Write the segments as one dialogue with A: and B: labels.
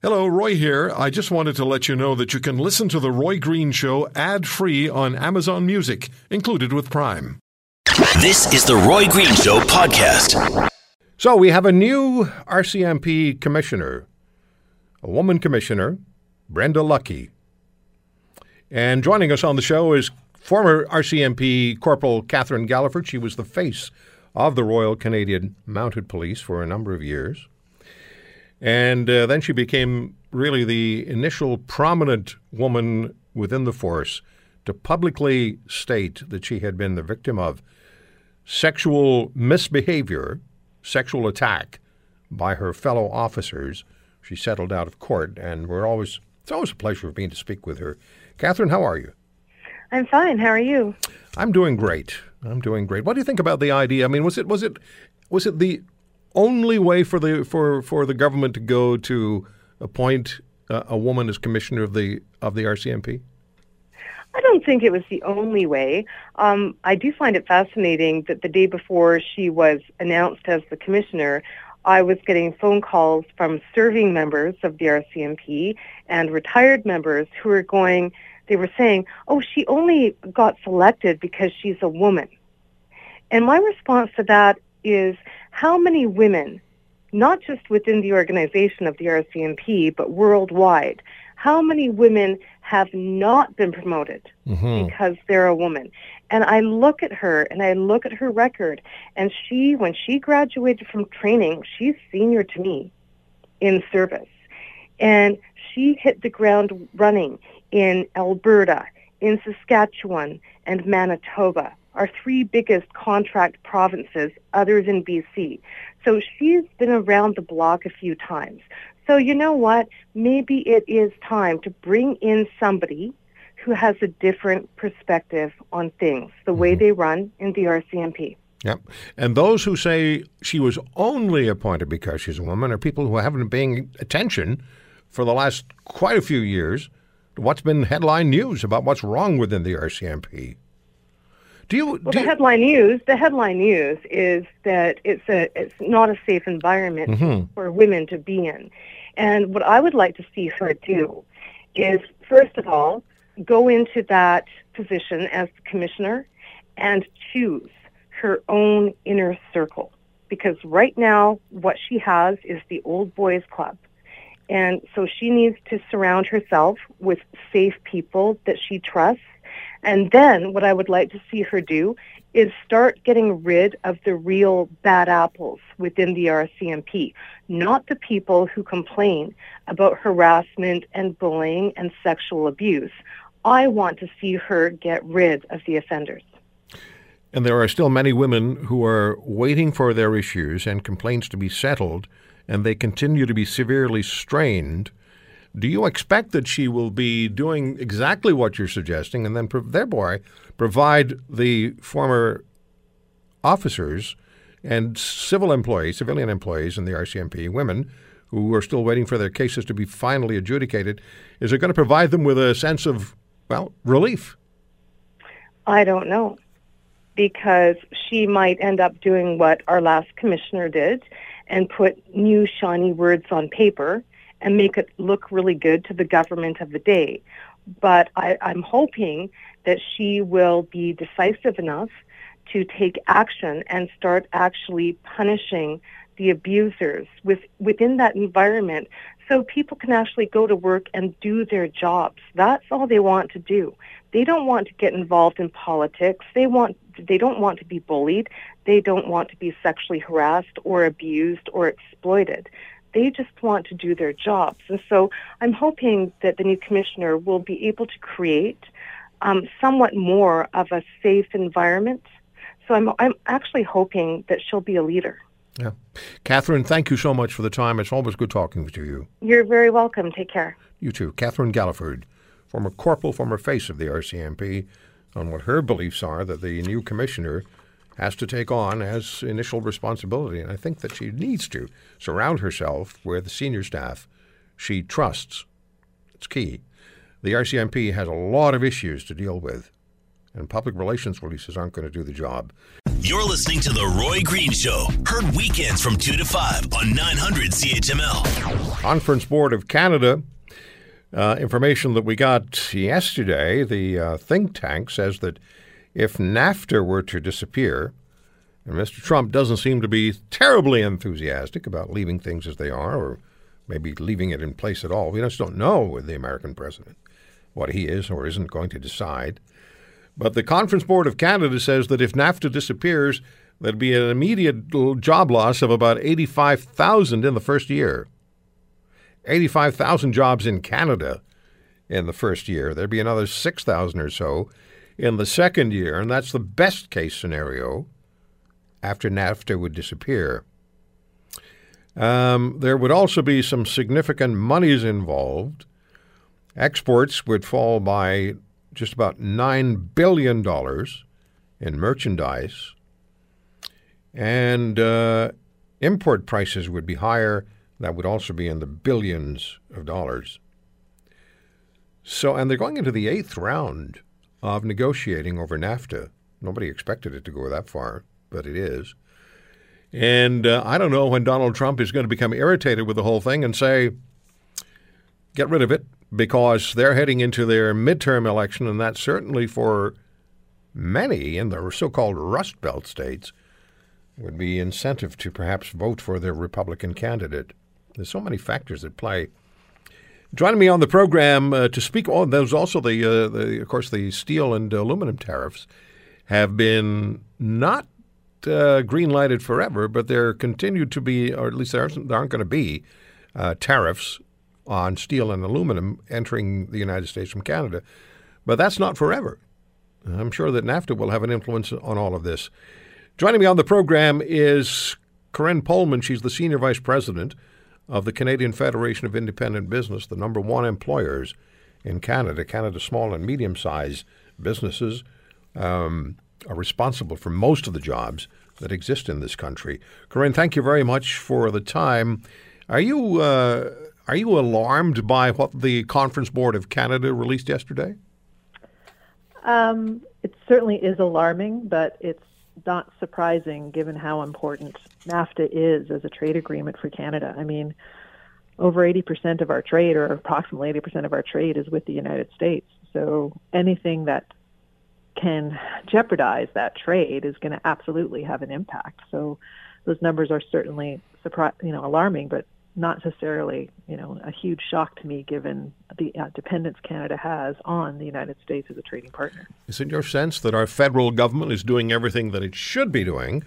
A: Hello, Roy here. I just wanted to let you know that you can listen to The Roy Green Show ad free on Amazon Music, included with Prime.
B: This is the Roy Green Show podcast.
A: So, we have a new RCMP commissioner, a woman commissioner, Brenda Lucki. And joining us on the show is former RCMP Corporal Catherine Galliford. She was the face of the Royal Canadian Mounted Police for a number of years. And uh, then she became really the initial prominent woman within the force to publicly state that she had been the victim of sexual misbehavior, sexual attack by her fellow officers. She settled out of court, and we're always it's always a pleasure for me to speak with her. Catherine, how are you?
C: I'm fine. How are you?
A: I'm doing great. I'm doing great. What do you think about the idea? I mean, was it was it was it the only way for the for for the government to go to appoint uh, a woman as commissioner of the of the RCMP?
C: I don't think it was the only way. Um, I do find it fascinating that the day before she was announced as the commissioner, I was getting phone calls from serving members of the RCMP and retired members who were going, they were saying, oh, she only got selected because she's a woman. And my response to that is how many women, not just within the organization of the RCMP, but worldwide, how many women have not been promoted mm-hmm. because they're a woman? And I look at her and I look at her record, and she, when she graduated from training, she's senior to me in service. And she hit the ground running in Alberta, in Saskatchewan, and Manitoba our three biggest contract provinces other than BC. So she's been around the block a few times. So you know what? Maybe it is time to bring in somebody who has a different perspective on things, the way mm-hmm. they run in the RCMP.
A: Yep. And those who say she was only appointed because she's a woman are people who haven't been paying attention for the last quite a few years to what's been headline news about what's wrong within the RCMP.
C: Do you? Well, do the headline news. The headline news is that it's a it's not a safe environment mm-hmm. for women to be in, and what I would like to see her do is first of all go into that position as commissioner and choose her own inner circle because right now what she has is the old boys club and so she needs to surround herself with safe people that she trusts and then what I would like to see her do is start getting rid of the real bad apples within the RCMP, not the people who complain about harassment and bullying and sexual abuse. I want to see her get rid of the offenders.
A: And there are still many women who are waiting for their issues and complaints to be settled, and they continue to be severely strained do you expect that she will be doing exactly what you're suggesting and then thereby provide the former officers and civil employees, civilian employees in the RCMP, women who are still waiting for their cases to be finally adjudicated, is it going to provide them with a sense of, well, relief?
C: I don't know because she might end up doing what our last commissioner did and put new shiny words on paper and make it look really good to the government of the day. But I, I'm hoping that she will be decisive enough to take action and start actually punishing the abusers with, within that environment so people can actually go to work and do their jobs. That's all they want to do. They don't want to get involved in politics. They want they don't want to be bullied. They don't want to be sexually harassed or abused or exploited. They just want to do their jobs. And so I'm hoping that the new commissioner will be able to create um, somewhat more of a safe environment. So I'm, I'm actually hoping that she'll be a leader.
A: Yeah. Catherine, thank you so much for the time. It's always good talking to you.
C: You're very welcome. Take care.
A: You too. Catherine Galliford, former corporal, former face of the RCMP, on what her beliefs are that the new commissioner has to take on as initial responsibility. And I think that she needs to surround herself with senior staff she trusts. It's key. The RCMP has a lot of issues to deal with, and public relations releases aren't going to do the job.
B: You're listening to The Roy Green Show, heard weekends from 2 to 5 on 900 CHML.
A: Conference Board of Canada. Uh, information that we got yesterday, the uh, think tank says that if NAFTA were to disappear, and Mr. Trump doesn't seem to be terribly enthusiastic about leaving things as they are, or maybe leaving it in place at all. We just don't know with the American president what he is or isn't going to decide. But the Conference Board of Canada says that if NAFTA disappears, there'd be an immediate job loss of about 85,000 in the first year. 85,000 jobs in Canada in the first year. There'd be another 6,000 or so in the second year, and that's the best case scenario after NAFTA would disappear. Um, there would also be some significant monies involved. Exports would fall by just about $9 billion in merchandise, and uh, import prices would be higher. That would also be in the billions of dollars. So, and they're going into the eighth round of negotiating over NAFTA. Nobody expected it to go that far, but it is. And uh, I don't know when Donald Trump is going to become irritated with the whole thing and say, get rid of it, because they're heading into their midterm election, and that certainly for many in the so called Rust Belt states would be incentive to perhaps vote for their Republican candidate. There's so many factors at play. Joining me on the program uh, to speak, oh, there's also the, uh, the, of course, the steel and aluminum tariffs have been not uh, green lighted forever, but there continue to be, or at least there aren't, aren't going to be, uh, tariffs on steel and aluminum entering the United States from Canada. But that's not forever. I'm sure that NAFTA will have an influence on all of this. Joining me on the program is Corinne Pohlmann. She's the Senior Vice President of the Canadian Federation of Independent Business, the number one employers in Canada. Canada's small and medium sized businesses um, are responsible for most of the jobs that exist in this country. Corinne, thank you very much for the time. Are you uh, are you alarmed by what the Conference Board of Canada released yesterday?
D: Um, it certainly is alarming, but it's not surprising given how important NAFTA is as a trade agreement for Canada. I mean, over 80% of our trade, or approximately 80% of our trade, is with the United States. So anything that can jeopardize that trade is going to absolutely have an impact. So those numbers are certainly surpri- you know alarming, but not necessarily you know a huge shock to me given the uh, dependence Canada has on the United States as a trading partner.
A: Is it your sense that our federal government is doing everything that it should be doing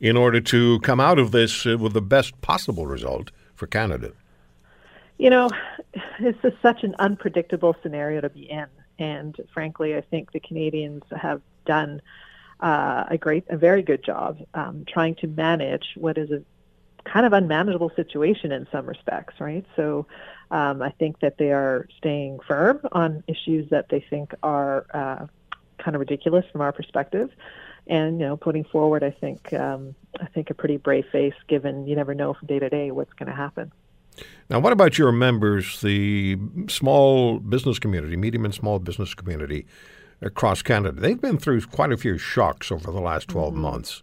A: in order to come out of this uh, with the best possible result for Canada?
D: You know, this is such an unpredictable scenario to be in. And frankly, I think the Canadians have done uh, a great, a very good job um, trying to manage what is a kind of unmanageable situation in some respects, right? So um, I think that they are staying firm on issues that they think are uh, kind of ridiculous from our perspective, and you know, putting forward, I think, um, I think a pretty brave face, given you never know from day to day what's going to happen.
A: Now, what about your members, the small business community, medium and small business community across Canada? They've been through quite a few shocks over the last 12 mm-hmm. months.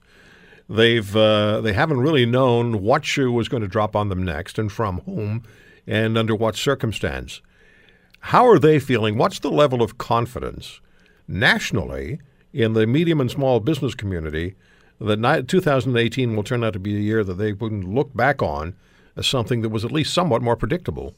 A: They've uh, they haven't really known what shoe was going to drop on them next, and from whom, and under what circumstance. How are they feeling? What's the level of confidence nationally in the medium and small business community that 2018 will turn out to be a year that they wouldn't look back on as something that was at least somewhat more predictable.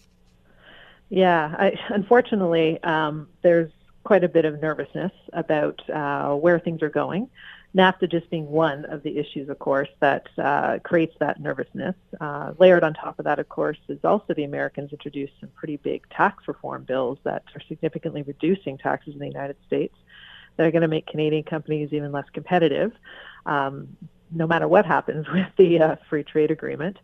D: Yeah, I, unfortunately, um, there's quite a bit of nervousness about uh, where things are going. NAFTA just being one of the issues, of course, that uh, creates that nervousness. Uh, layered on top of that, of course, is also the Americans introduced some pretty big tax reform bills that are significantly reducing taxes in the United States that are going to make Canadian companies even less competitive, um, no matter what happens with the uh, free trade agreement.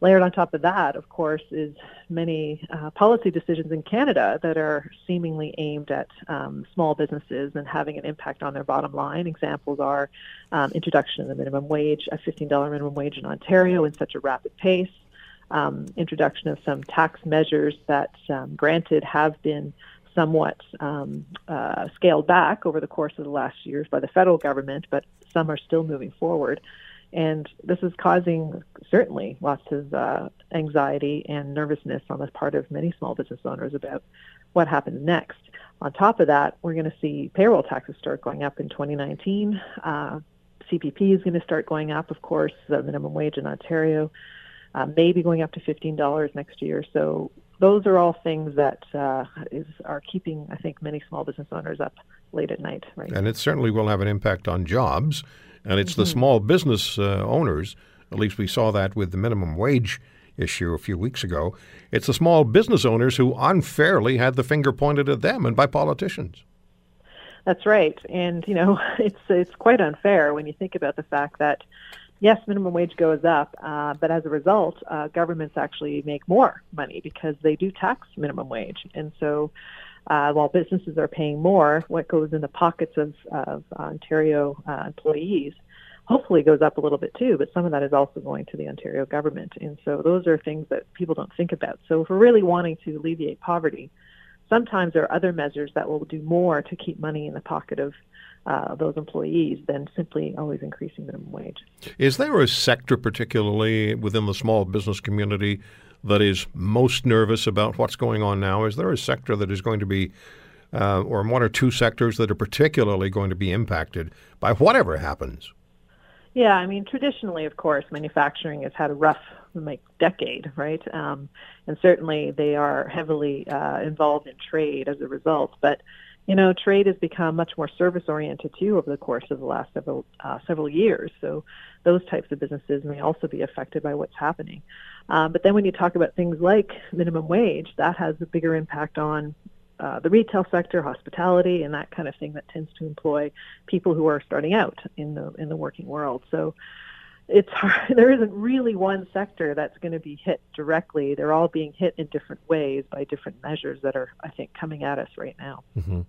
D: Layered on top of that, of course, is many uh, policy decisions in Canada that are seemingly aimed at um, small businesses and having an impact on their bottom line. Examples are um, introduction of the minimum wage, a $15 minimum wage in Ontario in such a rapid pace, um, introduction of some tax measures that, um, granted, have been somewhat um, uh, scaled back over the course of the last years by the federal government, but some are still moving forward. And this is causing certainly lots of uh, anxiety and nervousness on the part of many small business owners about what happens next. On top of that, we're going to see payroll taxes start going up in 2019. Uh, CPP is going to start going up, of course, the minimum wage in Ontario, uh, maybe going up to $15 next year. So those are all things that uh, is, are keeping, I think, many small business owners up late at night. Right.
A: And it certainly will have an impact on jobs. And it's mm-hmm. the small business uh, owners, at least we saw that with the minimum wage issue a few weeks ago. It's the small business owners who unfairly had the finger pointed at them and by politicians.
D: That's right. And, you know, it's, it's quite unfair when you think about the fact that yes, minimum wage goes up, uh, but as a result, uh, governments actually make more money because they do tax minimum wage. And so uh, while businesses are paying more, what goes in the pockets of, of Ontario uh, employees hopefully goes up a little bit too, but some of that is also going to the Ontario government. And so those are things that people don't think about. So if we're really wanting to alleviate poverty, sometimes there are other measures that will do more to keep money in the pocket of uh, those employees than simply always increasing minimum wage.
A: Is there a sector, particularly within the small business community, that is most nervous about what's going on now? Is there a sector that is going to be, uh, or one or two sectors that are particularly going to be impacted by whatever happens?
D: Yeah, I mean, traditionally, of course, manufacturing has had a rough like decade, right? Um, and certainly they are heavily uh, involved in trade as a result. But you know, trade has become much more service oriented too over the course of the last several uh, several years. So those types of businesses may also be affected by what's happening. Um, but then when you talk about things like minimum wage, that has a bigger impact on uh, the retail sector, hospitality, and that kind of thing that tends to employ people who are starting out in the in the working world. So it's hard. There isn't really one sector that's going to be hit directly. They're all being hit in different ways by different measures that are, I think, coming at us right now.
A: Mm-hmm.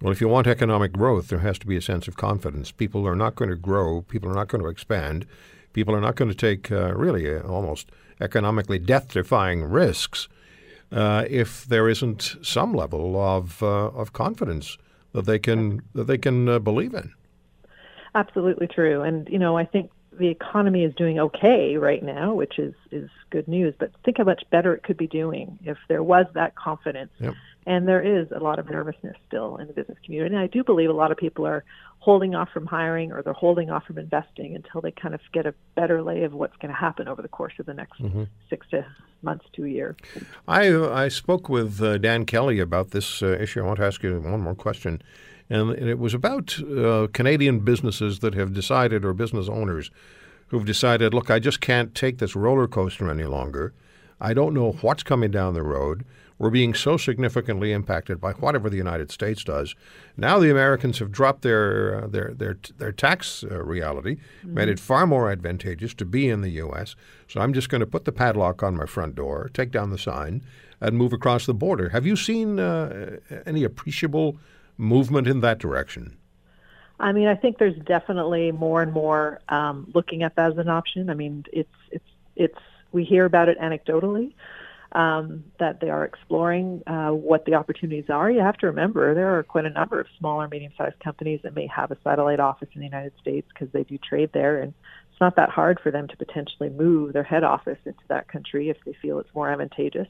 A: Well, if you want economic growth, there has to be a sense of confidence. People are not going to grow. People are not going to expand. People are not going to take uh, really uh, almost economically death-defying risks uh, if there isn't some level of uh, of confidence that they can that they can uh, believe in.
D: Absolutely true, and you know I think the economy is doing okay right now, which is is good news. But think how much better it could be doing if there was that confidence. Yep. And there is a lot of nervousness still in the business community. And I do believe a lot of people are holding off from hiring or they're holding off from investing until they kind of get a better lay of what's going to happen over the course of the next mm-hmm. six to months to a year.
A: I I spoke with uh, Dan Kelly about this uh, issue. I want to ask you one more question and it was about uh, Canadian businesses that have decided, or business owners who've decided, look, I just can't take this roller coaster any longer. I don't know what's coming down the road. We're being so significantly impacted by whatever the United States does. Now the Americans have dropped their uh, their their their tax uh, reality, mm-hmm. made it far more advantageous to be in the U.S. So I'm just going to put the padlock on my front door, take down the sign, and move across the border. Have you seen uh, any appreciable movement in that direction?
D: I mean, I think there's definitely more and more um, looking at that as an option. I mean, it's it's it's we hear about it anecdotally um, that they are exploring uh, what the opportunities are. You have to remember there are quite a number of small or medium-sized companies that may have a satellite office in the United States because they do trade there, and it's not that hard for them to potentially move their head office into that country if they feel it's more advantageous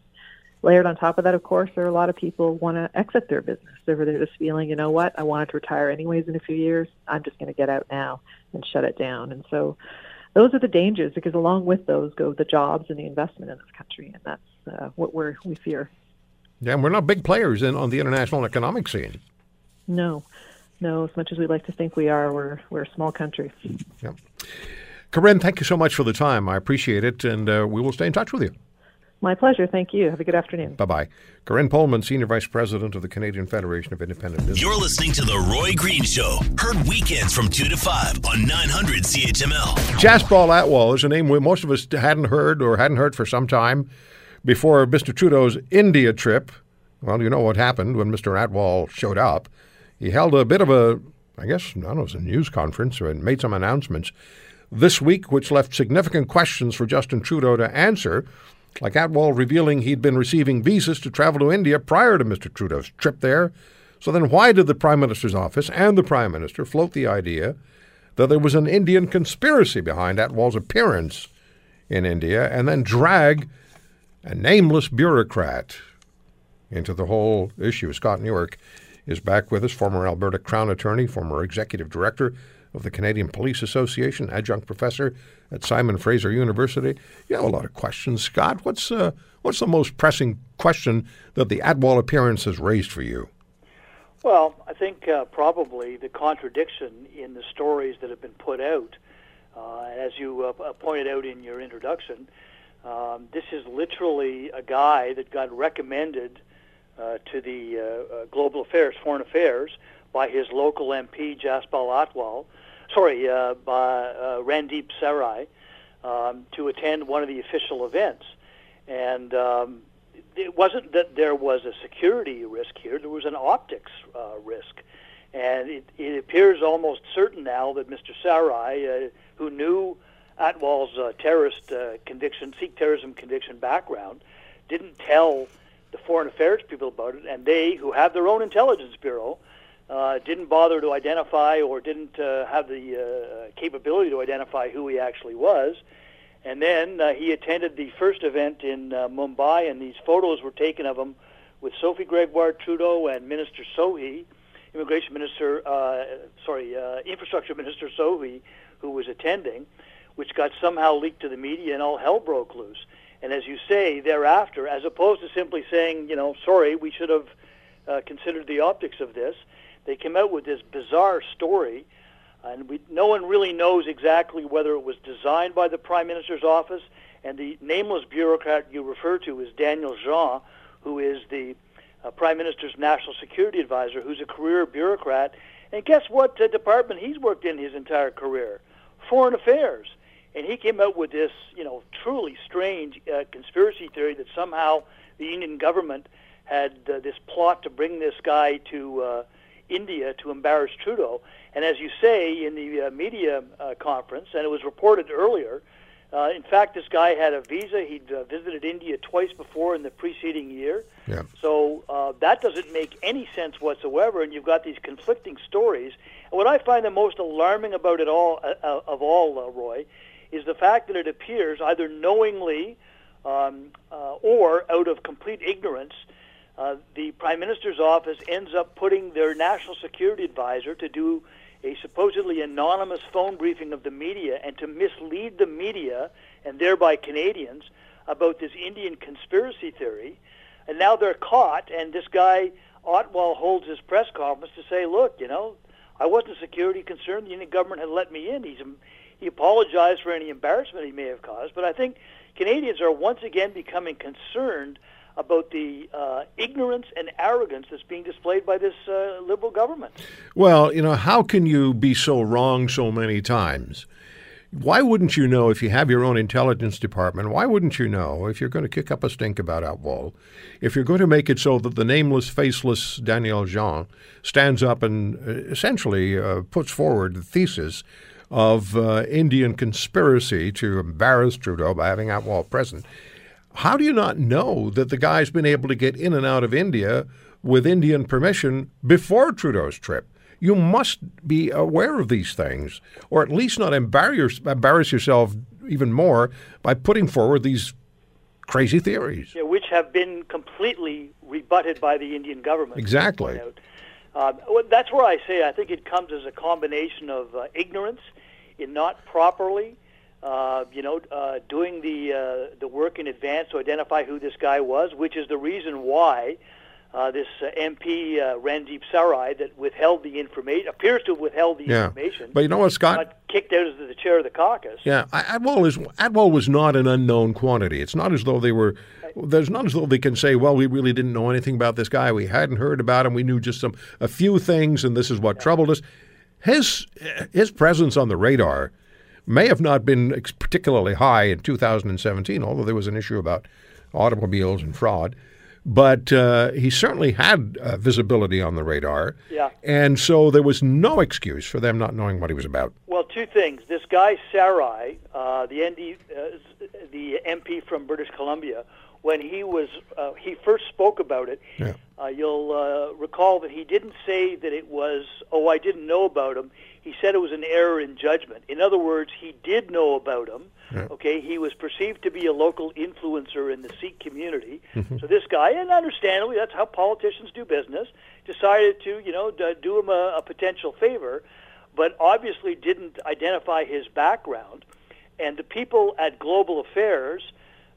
D: layered on top of that, of course, there are a lot of people want to exit their business. They're, they're just feeling, you know what, I wanted to retire anyways in a few years. I'm just going to get out now and shut it down. And so those are the dangers because along with those go the jobs and the investment in this country. And that's uh, what we're, we fear.
A: Yeah, and we're not big players in, on the international economic scene.
D: No, no, as much as we like to think we are, we're, we're a small country.
A: Yeah. Corinne, thank you so much for the time. I appreciate it, and uh, we will stay in touch with you.
D: My pleasure. Thank you. Have a good afternoon.
A: Bye bye. Corinne Pohlmann, Senior Vice President of the Canadian Federation of Independent Business.
B: You're listening to The Roy Green Show. Heard weekends from 2 to 5 on 900 CHML.
A: Jaspal Atwal is a name most of us hadn't heard or hadn't heard for some time before Mr. Trudeau's India trip. Well, you know what happened when Mr. Atwal showed up. He held a bit of a, I guess, I don't know, it was a news conference and made some announcements this week, which left significant questions for Justin Trudeau to answer like Atwal revealing he'd been receiving visas to travel to India prior to Mr. Trudeau's trip there. So then, why did the Prime Minister's office and the Prime Minister float the idea that there was an Indian conspiracy behind Atwal's appearance in India and then drag a nameless bureaucrat into the whole issue? Scott Newark is back with us, former Alberta Crown Attorney, former Executive Director of the Canadian Police Association, adjunct professor at Simon Fraser University. You have a lot of questions, Scott. What's uh, what's the most pressing question that the Atwal appearance has raised for you?
E: Well, I think uh, probably the contradiction in the stories that have been put out. Uh, as you uh, uh pointed out in your introduction, um, this is literally a guy that got recommended uh, to the Global Affairs, Foreign Affairs, by his local MP, Jaspal Atwal, sorry, by Randeep Sarai, um, to attend one of the official events. And um, it wasn't that there was a security risk here, there was an optics uh, risk. And it, it appears almost certain now that Mr. Sarai, uh, who knew Atwal's uh, terrorist uh, conviction, Sikh terrorism conviction background, didn't tell the foreign affairs people about it, and they, who have their own intelligence bureau, uh, didn't bother to identify or didn't uh, have the uh, capability to identify who he actually was. And then uh, he attended the first event in uh, Mumbai, and these photos were taken of him with Sophie Gregoire Trudeau and Minister Sohi, Immigration Minister, uh, sorry, uh, Infrastructure Minister Sohi, who was attending, which got somehow leaked to the media, and all hell broke loose. And as you say, thereafter, as opposed to simply saying, you know, sorry, we should have uh, considered the optics of this, they came out with this bizarre story and we, no one really knows exactly whether it was designed by the Prime Minister's office. And the nameless bureaucrat you refer to is Daniel Jean, who is the uh, Prime Minister's national security advisor, who's a career bureaucrat. And guess what uh, department he's worked in his entire career? Foreign Affairs. And he came out with this, you know, truly strange uh, conspiracy theory that somehow the Indian government had uh, this plot to bring this guy to uh, India to embarrass Trudeau. And as you say in the uh, media uh, conference, and it was reported earlier, uh, in fact, this guy had a visa. He'd uh, visited India twice before in the preceding year.
A: Yeah.
E: So uh, that doesn't make any sense whatsoever. And you've got these conflicting stories. And what I find the most alarming about it all, uh, uh of all, uh, Roy, is the fact that it appears either knowingly um, uh, or out of complete ignorance uh, the prime minister's office ends up putting their national security advisor to do a supposedly anonymous phone briefing of the media and to mislead the media and thereby Canadians about this Indian conspiracy theory. And now they're caught, and this guy, Atwal, holds his press conference to say, look, you know, I wasn't security concerned. The Indian government had let me in. He's, he apologized for any embarrassment he may have caused. But I think Canadians are once again becoming concerned about the uh, ignorance and arrogance that's being displayed by this uh, liberal government.
A: Well, you know, how can you be so wrong so many times? Why wouldn't you know if you have your own intelligence department? Why wouldn't you know if you're going to kick up a stink about Atwal, if you're going to make it so that the nameless, faceless Daniel Jean stands up and uh, essentially uh, puts forward the thesis of uh, Indian conspiracy to embarrass Trudeau by having Atwal present? How do you not know that the guy's been able to get in and out of India with Indian permission before Trudeau's trip? You must be aware of these things, or at least not embarrass, embarrass yourself even more by putting forward these crazy theories.
E: Yeah, which have been completely rebutted by the Indian government.
A: Exactly.
E: Uh, that's where I say I think it comes as a combination of uh, ignorance in not properly uh, you know, uh, doing the uh, the work in advance to identify who this guy was, which is the reason why uh, this uh, MP uh, Randeep Sarai that withheld the information appears to have withheld the
A: yeah.
E: information.
A: But you know what, Scott?
E: Got kicked out as the chair of the caucus.
A: Yeah, Atwal is Atwal was not an unknown quantity. It's not as though they were. There's not as though they can say, "Well, we really didn't know anything about this guy. We hadn't heard about him. We knew just some a few things, and this is what yeah. troubled us." His his presence on the radar may have not been particularly high in 2017, although there was an issue about automobiles and fraud. But uh, he certainly had uh, visibility on the radar.
E: Yeah.
A: And so there was no excuse for them not knowing what he was about.
E: Well, two things. This guy, Sarai, uh, the ND, uh, the MP from British Columbia, when he was uh, he first spoke about it,
A: Yeah.
E: uh, you'll uh, recall that he didn't say that it was oh I didn't know about him. He said it was an error in judgment. In other words, he did know about him. Okay, he was perceived to be a local influencer in the Sikh community. So this guy, and understandably, that's how politicians do business, decided to you know d- do him a, a potential favor, but obviously didn't identify his background. And the people at Global Affairs.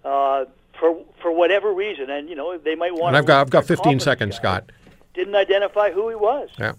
E: Uh, for for whatever reason, and you know they might want.
A: And I've got I've got 15 seconds, Scott.
E: Didn't identify who he was.
A: Yeah.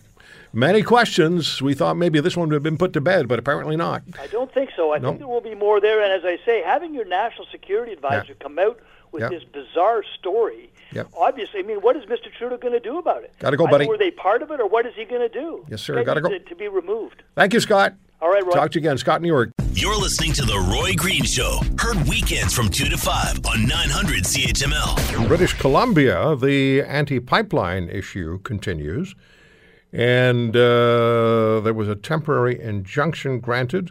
A: Many questions. We thought maybe this one would have been put to bed, but apparently not.
E: I don't think so. I
A: Nope.
E: think there will be more there. And as I say, having your national security advisor
A: Yeah.
E: come out with
A: Yeah.
E: this bizarre story,
A: Yep.
E: obviously, I mean, what is Mr. Trudeau going to do about it?
A: Gotta go, buddy.
E: Were they part of it, or what is he going to do?
A: Yes, sir.
E: Maybe
A: Gotta go.
E: To, to be removed.
A: Thank you, Scott.
E: All right, Roy.
A: Talk to you again. Scott Newark.
B: You're listening to The Roy Green Show. Heard weekends from 2 to 5 on 900 CHML.
A: In British Columbia, the anti pipeline issue continues. And uh, there was a temporary injunction granted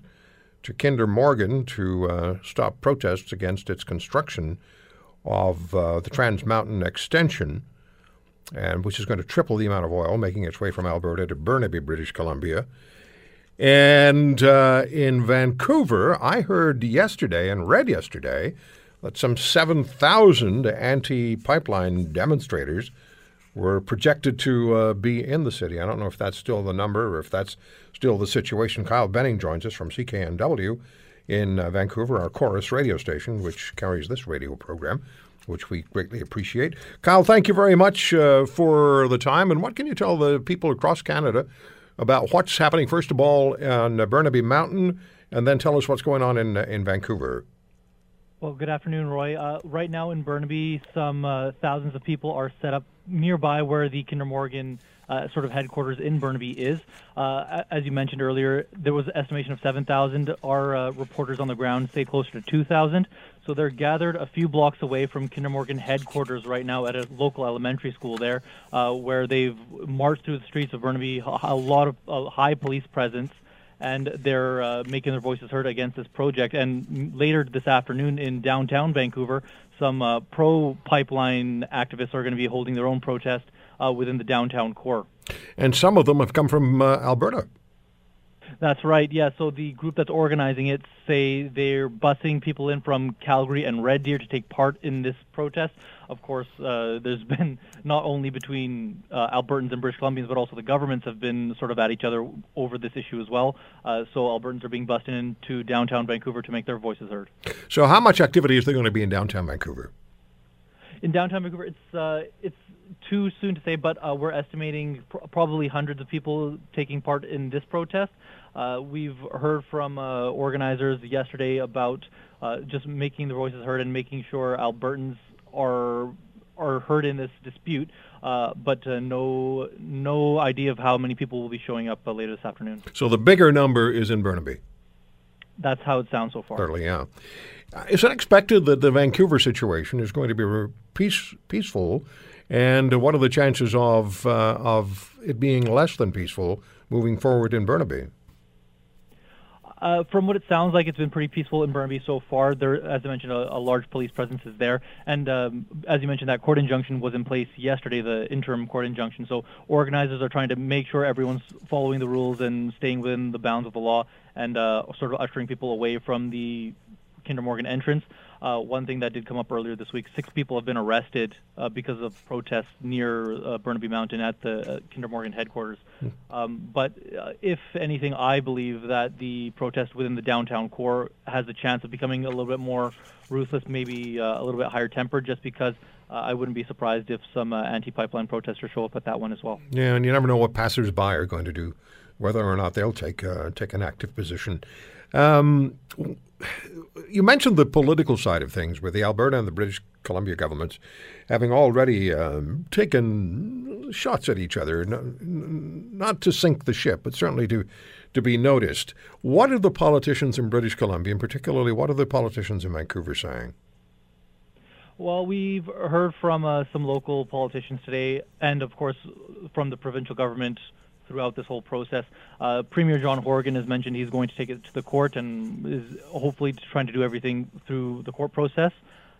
A: to Kinder Morgan to uh, stop protests against its construction of uh, the Trans Mountain extension, and which is going to triple the amount of oil making its way from Alberta to Burnaby, British Columbia. And uh, in Vancouver, I heard yesterday and read yesterday that some 7,000 anti pipeline demonstrators were projected to uh, be in the city. I don't know if that's still the number or if that's still the situation. Kyle Benning joins us from CKNW in uh, Vancouver, our Corus radio station, which carries this radio program, which we greatly appreciate. Kyle, thank you very much uh, for the time. And what can you tell the people across Canada about what's happening, first of all, on Burnaby Mountain, and then tell us what's going on in, in Vancouver?
F: Well, good afternoon, Roy. Uh, right now in Burnaby, some uh, thousands of people are set up nearby where the Kinder Morgan uh, sort of headquarters in Burnaby is. Uh, as you mentioned earlier, there was an estimation of 7,000. Our uh, reporters on the ground say closer to 2,000. So they're gathered a few blocks away from Kinder Morgan headquarters right now at a local elementary school there, uh, where they've marched through the streets of Burnaby, a, lot of uh, high police presence and they're uh, making their voices heard against this project. And later this afternoon in downtown Vancouver, some uh, pro pipeline activists are going to be holding their own protest uh, within the downtown core.
A: And some of them have come from uh, Alberta.
F: That's right. Yeah. So the group that's organizing it say they're busing people in from Calgary and Red Deer to take part in this protest. Of course, uh, there's been not only between uh, Albertans and British Columbians, but also the governments have been sort of at each other over this issue as well. Uh, so Albertans are being bused into downtown Vancouver to make their voices heard.
A: So, how much activity is there going to be in downtown Vancouver?
F: In downtown Vancouver, it's uh, it's too soon to say, but uh, we're estimating pr- probably hundreds of people taking part in this protest. Uh, we've heard from uh, organizers yesterday about uh, just making their voices heard and making sure Albertans are are heard in this dispute, uh, but uh, no no idea of how many people will be showing up uh, later this afternoon.
A: So, the bigger number is in Burnaby.
F: That's how it sounds so far.
A: Certainly, yeah. Is it expected that the Vancouver situation is going to be peace, peaceful? And what are the chances of uh, of it being less than peaceful moving forward in Burnaby?
F: Uh, from what it sounds like, it's been pretty peaceful in Burnaby so far. There, as I mentioned, a, a large police presence is there, and um, as you mentioned, that court injunction was in place yesterday, the interim court injunction. So organizers are trying to make sure everyone's following the rules and staying within the bounds of the law, and uh, sort of ushering people away from the Kinder Morgan entrance. Uh, one thing that did come up earlier this week: six people have been arrested uh, because of protests near uh, Burnaby Mountain at the uh, Kinder Morgan headquarters. Um, but uh, if anything, I believe that the protest within the downtown core has a chance of becoming a little bit more ruthless, maybe uh, a little bit higher tempered, just because I wouldn't be surprised if some uh, anti-pipeline protesters show up at that one as well.
A: Yeah, and you never know what passersby are going to do, whether or not they'll take uh, take an active position. Um, you mentioned the political side of things, with the Alberta and the British Columbia governments having already um, taken shots at each other, n- n- not to sink the ship, but certainly to to be noticed. What are the politicians in British Columbia, and particularly what are the politicians in Vancouver saying?
F: Well, we've heard from uh, some local politicians today, and of course from the provincial government throughout this whole process. Uh, Premier John Horgan has mentioned he's going to take it to the court and is hopefully trying to do everything through the court process.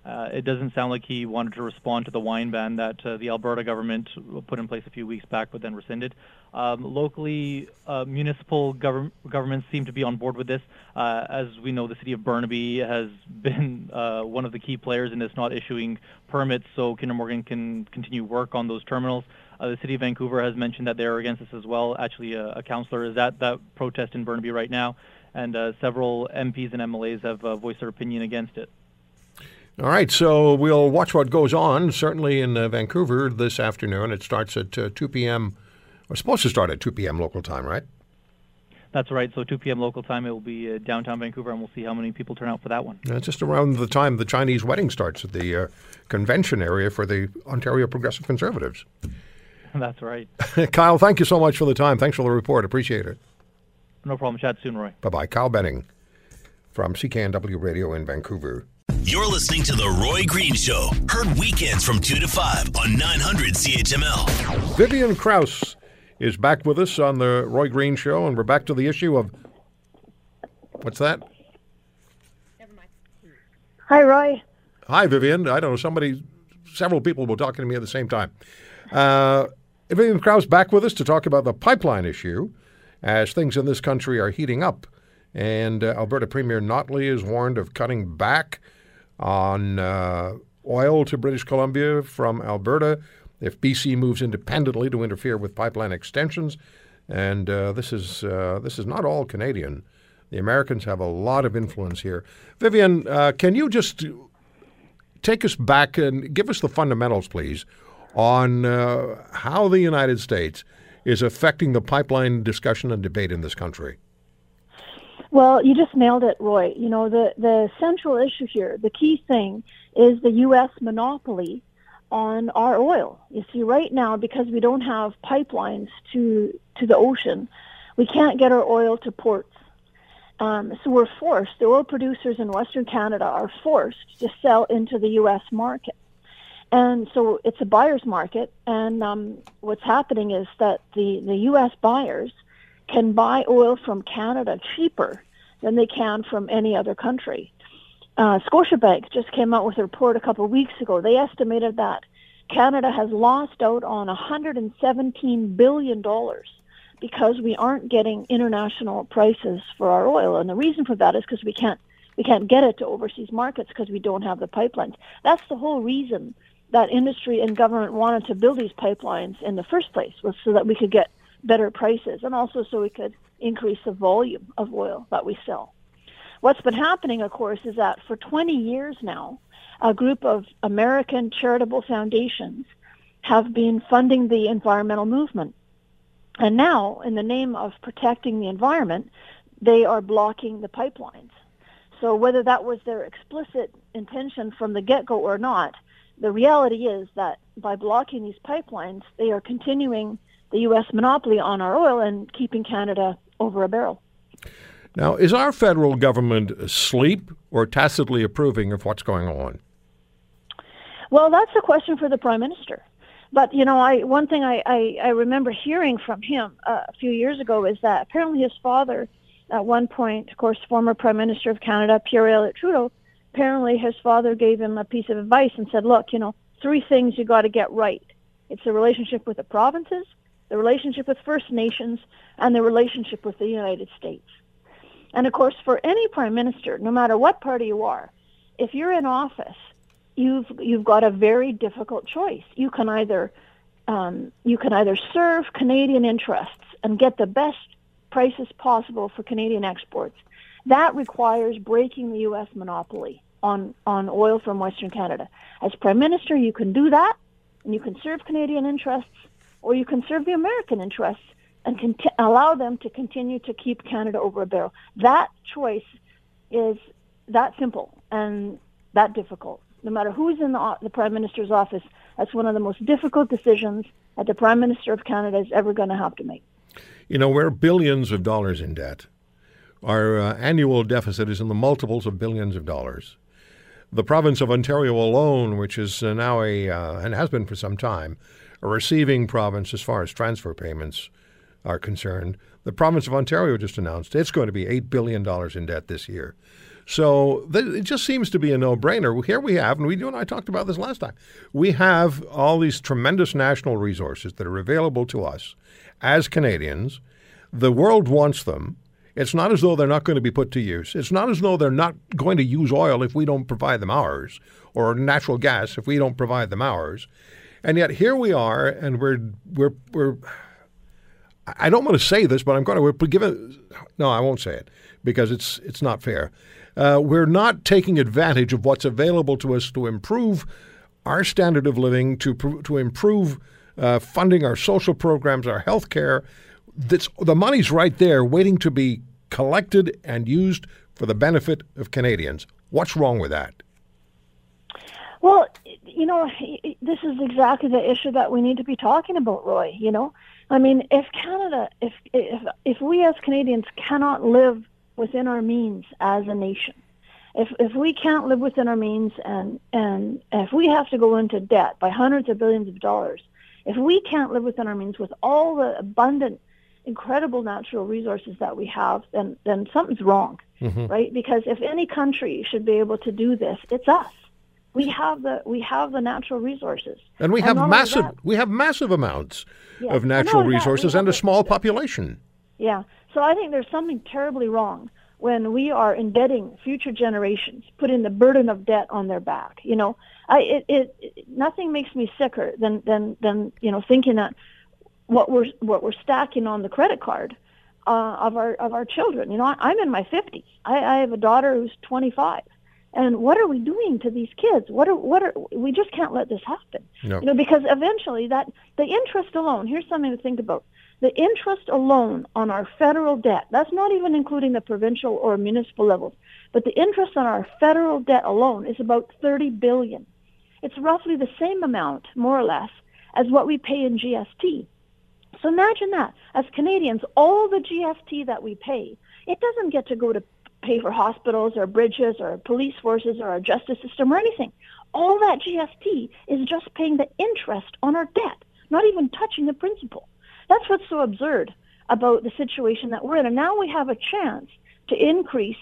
F: Uh, it doesn't sound like he wanted to respond to the wine ban that uh, the Alberta government put in place a few weeks back, but then rescinded. Um, locally, uh, municipal gov- governments seem to be on board with this. Uh, as we know, the city of Burnaby has been uh, one of the key players in this, not issuing permits so Kinder Morgan can continue work on those terminals. Uh, the city of Vancouver has mentioned that they're against this as well. Actually, a, a councillor is at that protest in Burnaby right now, and several MPs and MLAs have voiced their opinion against it.
A: All right, so we'll watch what goes on, certainly in uh, Vancouver this afternoon. It starts at uh, 2 p.m. We're supposed to start at 2 p.m. local time, right?
F: That's right. So 2 p.m. local time, it will be uh, downtown Vancouver, and we'll see how many people turn out for that one.
A: Uh, just around the time the Chinese wedding starts at the uh, convention area for the Ontario Progressive Conservatives.
F: That's right.
A: Kyle, thank you so much for the time. Thanks for the report. Appreciate it.
F: No problem. Chat soon, Roy.
A: Bye bye. Kyle Benning from CKNW Radio in Vancouver.
B: You're listening to The Roy Green Show, heard weekends from 2 to 5 on 900 CHML.
A: Vivian Krause is back with us on The Roy Green Show, and we're back to the issue of what's that?
G: Never mind. Hi, Roy.
A: Hi, Vivian. I don't know, somebody, several people were talking to me at the same time. Uh, Vivian Krause back with us to talk about the pipeline issue as things in this country are heating up. And uh, Alberta Premier Notley is warned of cutting back on uh, oil to British Columbia from Alberta if BC moves independently to interfere with pipeline extensions. And uh, this is uh, this is not all Canadian. The Americans have a lot of influence here. Vivian, uh, can you just take us back and give us the fundamentals, please, on uh, how the United States is affecting the pipeline discussion and debate in this country?
G: Well, you just nailed it, Roy. You know, the, the central issue here, the key thing is the U.S. monopoly on our oil. You see, right now, because we don't have pipelines to, to the ocean, we can't get our oil to ports. Um, so we're forced, the oil producers in Western Canada are forced to sell into the U.S. market. And so it's a buyer's market. And um, what's happening is that the, the U.S. buyers – can buy oil from Canada cheaper than they can from any other country. Uh, Scotiabank just came out with a report a couple of weeks ago. They estimated that Canada has lost out on $117 billion because we aren't getting international prices for our oil. And the reason for that is because we can't we can't get it to overseas markets because we don't have the pipelines. That's the whole reason that industry and government wanted to build these pipelines in the first place was so that we could get better prices and also so we could increase the volume of oil that we sell. What's been happening, of course, is that for 20 years now, a group of American charitable foundations have been funding the environmental movement. And now, in the name of protecting the environment, they are blocking the pipelines. So whether that was their explicit intention from the get-go or not, the reality is that by blocking these pipelines, they are continuing the U.S. monopoly on our oil and keeping Canada over a barrel.
A: Now, is our federal government asleep or tacitly approving of what's going on?
G: Well, that's a question for the Prime Minister. But you know, I one thing I, I, I remember hearing from him uh, a few years ago is that apparently his father, at one point, of course, former Prime Minister of Canada Pierre Elliott Trudeau, apparently his father gave him a piece of advice and said, "Look, you know, three things you got to get right. It's the relationship with the provinces, the relationship with First Nations, and the relationship with the United States. And of course, for any prime minister, no matter what party you are, if you're in office, you've you've got a very difficult choice. You can either um, you can either serve Canadian interests and get the best prices possible for Canadian exports. That requires breaking the U.S. monopoly on on oil from Western Canada. As prime minister, you can do that, and you can serve Canadian interests or you can serve the American interests and conti- allow them to continue to keep Canada over a barrel. That choice is that simple and that difficult. No matter who's in the, the Prime Minister's office, that's one of the most difficult decisions that the Prime Minister of Canada is ever going to have to make.
A: You know, we're billions of dollars in debt. Our uh, annual deficit is in the multiples of billions of dollars. The province of Ontario alone, which is uh, now a, uh, and has been for some time, a receiving province as far as transfer payments are concerned, the province of Ontario just announced it's going to be $8 billion in debt this year. So th- it just seems to be a no brainer. Here we have, and we you and I talked about this last time, we have all these tremendous national resources that are available to us as Canadians. The world wants them. It's not as though they're not going to be put to use. It's not as though they're not going to use oil if we don't provide them ours, or natural gas if we don't provide them ours. And yet here we are, and we're we're we're. I don't want to say this, but I'm going to. We're given. No, I won't say it because it's it's not fair. Uh, we're not taking advantage of what's available to us to improve our standard of living, to to improve uh, funding our social programs, our health care. That's, the money's right there, waiting to be collected and used for the benefit of Canadians. What's wrong with that?
G: Well, you know, this is exactly the issue that we need to be talking about, Roy. You know, I mean, if Canada, if if if we as Canadians cannot live within our means as a nation, if if we can't live within our means and and if we have to go into debt by hundreds of billions of dollars, if we can't live within our means with all the abundant, incredible natural resources that we have, then then something's wrong, mm-hmm. right? Because if any country should be able to do this, it's us we have the we have the natural resources,
A: and we have massive we have massive amounts yeah. of natural resources and a small population.
G: Yeah, so I think there's something terribly wrong when we are indebting future generations, putting the burden of debt on their back. You know, I it, it, it nothing makes me sicker than than than you know thinking that what we're what we're stacking on the credit card uh, of our of our children. You know, I, I'm in my 50s. I, I have a daughter who's 25 and what are we doing to these kids? What are what are we just can't let this happen. No. You know, because eventually that the interest alone, here's something to think about. The interest alone on our federal debt, that's not even including the provincial or municipal levels, but the interest on our federal debt alone is about 30 billion. It's roughly the same amount, more or less, as what we pay in GST. So imagine that. As Canadians, all the GST that we pay, it doesn't get to go to pay for hospitals or bridges or police forces or our justice system or anything. All that GST is just paying the interest on our debt, not even touching the principal. That's what's so absurd about the situation that we're in. And now we have a chance to increase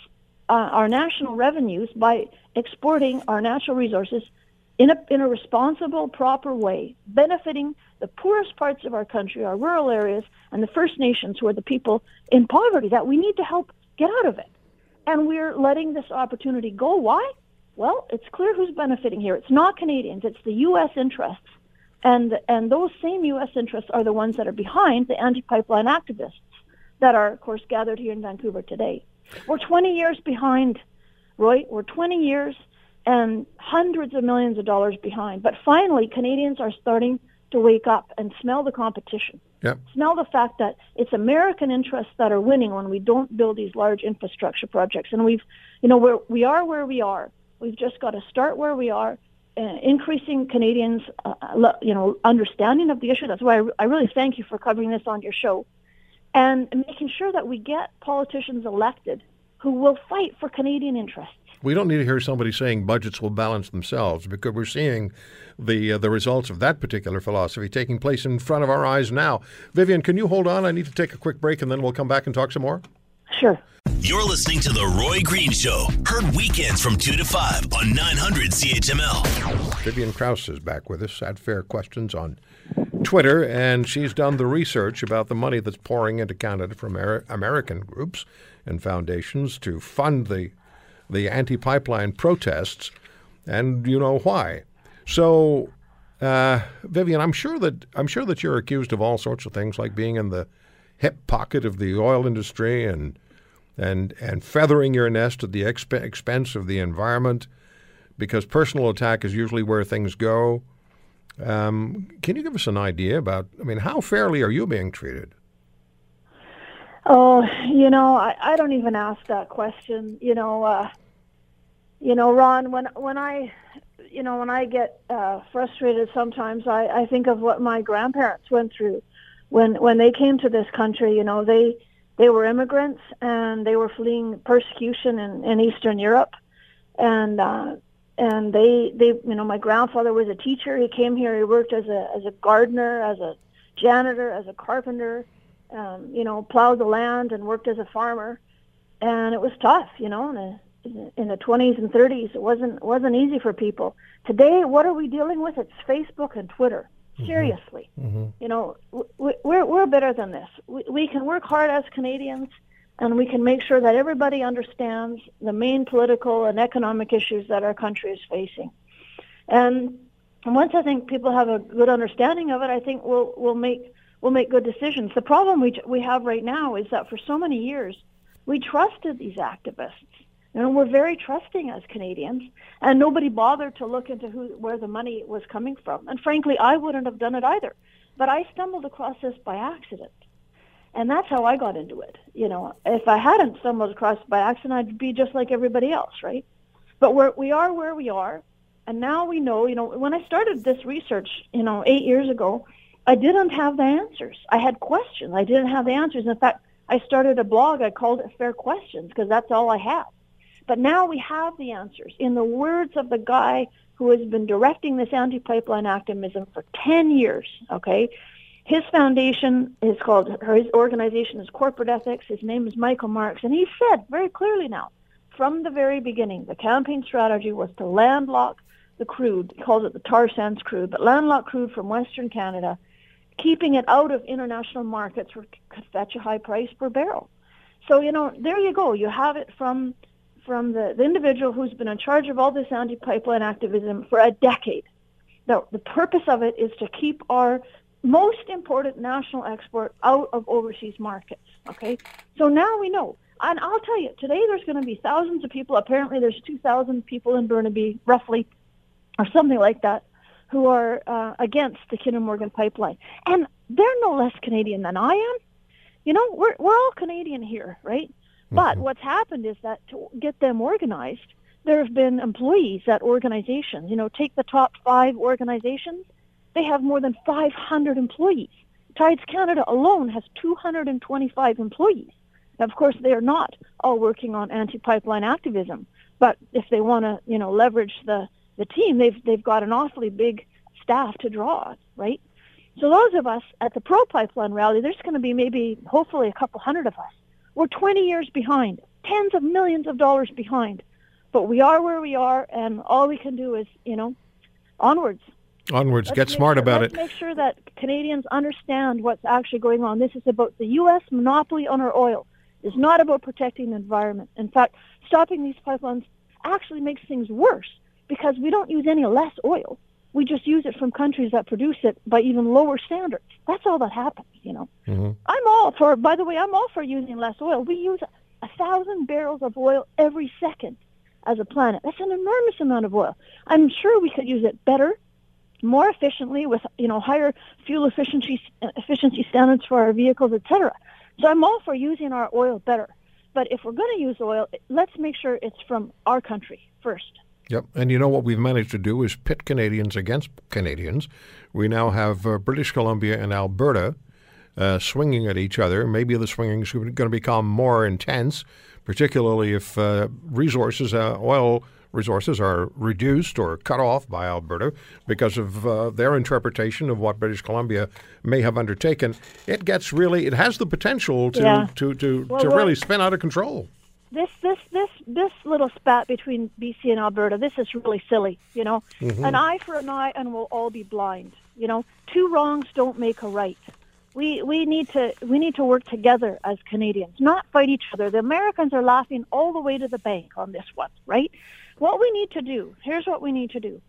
G: uh, our national revenues by exporting our natural resources in a, in a responsible, proper way, benefiting the poorest parts of our country, our rural areas, and the First Nations, who are the people in poverty that we need to help get out of it and we're letting this opportunity go. Why? Well, it's clear who's benefiting here. It's not Canadians, it's the U.S. interests. And, and those same U.S. interests are the ones that are behind the anti pipeline activists that are, of course, gathered here in Vancouver today. We're 20 years behind, Roy. We're 20 years and hundreds of millions of dollars behind. But finally, Canadians are starting to wake up and smell the competition.
A: Yep.
G: Smell the fact that it's American interests that are winning when we don't build these large infrastructure projects. And we've, you know, we're, we are where we are. We've just got to start where we are, uh, increasing Canadians, uh, you know, understanding of the issue. That's why I, I really thank you for covering this on your show, and making sure that we get politicians elected who will fight for Canadian interests.
A: We don't need to hear somebody saying budgets will balance themselves because we're seeing the uh, the results of that particular philosophy taking place in front of our eyes now. Vivian, can you hold on? I need to take a quick break and then we'll come back and talk some more.
G: Sure.
B: You're listening to The Roy Green Show, heard weekends from 2 to 5 on 900 CHML.
A: Vivian Krause is back with us at Fair Questions on Twitter, and she's done the research about the money that's pouring into Canada from Amer- American groups and foundations to fund the the anti-pipeline protests, and you know why. So, uh, Vivian, I'm sure that I'm sure that you're accused of all sorts of things, like being in the hip pocket of the oil industry and and and feathering your nest at the exp- expense of the environment, because personal attack is usually where things go. Um, can you give us an idea about? I mean, how fairly are you being treated?
G: Oh, you know, I, I don't even ask that question. You know, uh, you know, Ron, when when I, you know, when I get uh, frustrated, sometimes I, I think of what my grandparents went through when when they came to this country. You know, they they were immigrants and they were fleeing persecution in, in Eastern Europe, and uh, and they they you know my grandfather was a teacher. He came here. He worked as a as a gardener, as a janitor, as a carpenter, um, you know, plowed the land and worked as a farmer, and it was tough, you know. In the, in the 20s and 30s, it wasn't wasn't easy for people. Today, what are we dealing with? It's Facebook and Twitter. Seriously, mm-hmm. you know, we, we're we're better than this. We, we can work hard as Canadians, and we can make sure that everybody understands the main political and economic issues that our country is facing. And once I think people have a good understanding of it, I think we'll we'll make we'll make good decisions. The problem we we have right now is that for so many years we trusted these activists. Know, we're very trusting as Canadians, and nobody bothered to look into who where the money was coming from. And frankly, I wouldn't have done it either. But I stumbled across this by accident. And that's how I got into it. You know, if I hadn't stumbled across by accident, I'd be just like everybody else, right? But we're, we are where we are. And now we know, you know, when I started this research, you know, eight years ago, I didn't have the answers. I had questions. I didn't have the answers. In fact, I started a blog. I called it Fair Questions because that's all I had. But now we have the answers. In the words of the guy who has been directing this anti-pipeline activism for 10 years, okay? His foundation is called, his organization is Corporate Ethics. His name is Michael Marx. And he said very clearly now, from the very beginning, the campaign strategy was to landlock the crude, he calls it the tar sands crude, but landlocked crude from Western Canada, keeping it out of international markets where could fetch a high price per barrel. So, you know, there you go. You have it from from the, the individual who's been in charge of all this anti-pipeline activism for a decade. Now, the purpose of it is to keep our most important national export out of overseas markets. Okay, so now we know. And I'll tell you, today there's going to be thousands of people. Apparently, there's 2,000 people in Burnaby, roughly, or something like that, who are uh, against the Kinder Morgan pipeline. And they're no less Canadian than I am. You know, we're, we're all Canadian here, right? Mm-hmm. But what's happened is that to get them organized, there have been employees at organizations. You know, take the top five organizations, they have more than 500 employees. Tides Canada alone has 225 employees. Now, Of course, they are not all working on anti-pipeline activism, but if they want to, you know, leverage the the team, they've they've got an awfully big staff to draw on, right? So those of us at the pro pipeline rally, there's going to be maybe, hopefully, a couple hundred of us. We're 20 years behind, tens of millions of dollars behind, but we are where we are, and all we can do is, you know, onwards.
A: Onwards, let's get smart
G: sure,
A: about
G: let's
A: it.
G: Make sure that Canadians understand what's actually going on. This is about the U.S. monopoly on our oil. It's not about protecting the environment. In fact, stopping these pipelines actually makes things worse because we don't use any less oil. We just use it from countries that produce it by even lower standards. That's all that happens, you know. Mm-hmm. I'm all for, by the way, I'm all for using less oil. We use a thousand barrels of oil every second as a planet. That's an enormous amount of oil. I'm sure we could use it better, more efficiently with, you know, higher fuel efficiency efficiency standards for our vehicles, etc. So I'm all for using our oil better. But if we're going to use oil, let's make sure it's from our country first.
A: Yep. And you know what we've managed to do is pit Canadians against Canadians. We now have uh, British Columbia and Alberta uh, swinging at each other. Maybe the swinging is going to become more intense, particularly if uh, resources, uh, oil resources, are reduced or cut off by Alberta because of uh, their interpretation of what British Columbia may have undertaken. It gets really, it has the potential to, yeah. to, to, well, to well, really spin out of control
G: this this this this little spat between BC and Alberta, this is really silly, you know. Mm-hmm. An eye for an eye, and we'll all be blind. You know, two wrongs don't make a right. We we need to we need to work together as Canadians, not fight each other. The Americans are laughing all the way to the bank on this one, right? What we need to do, here's what we need to do.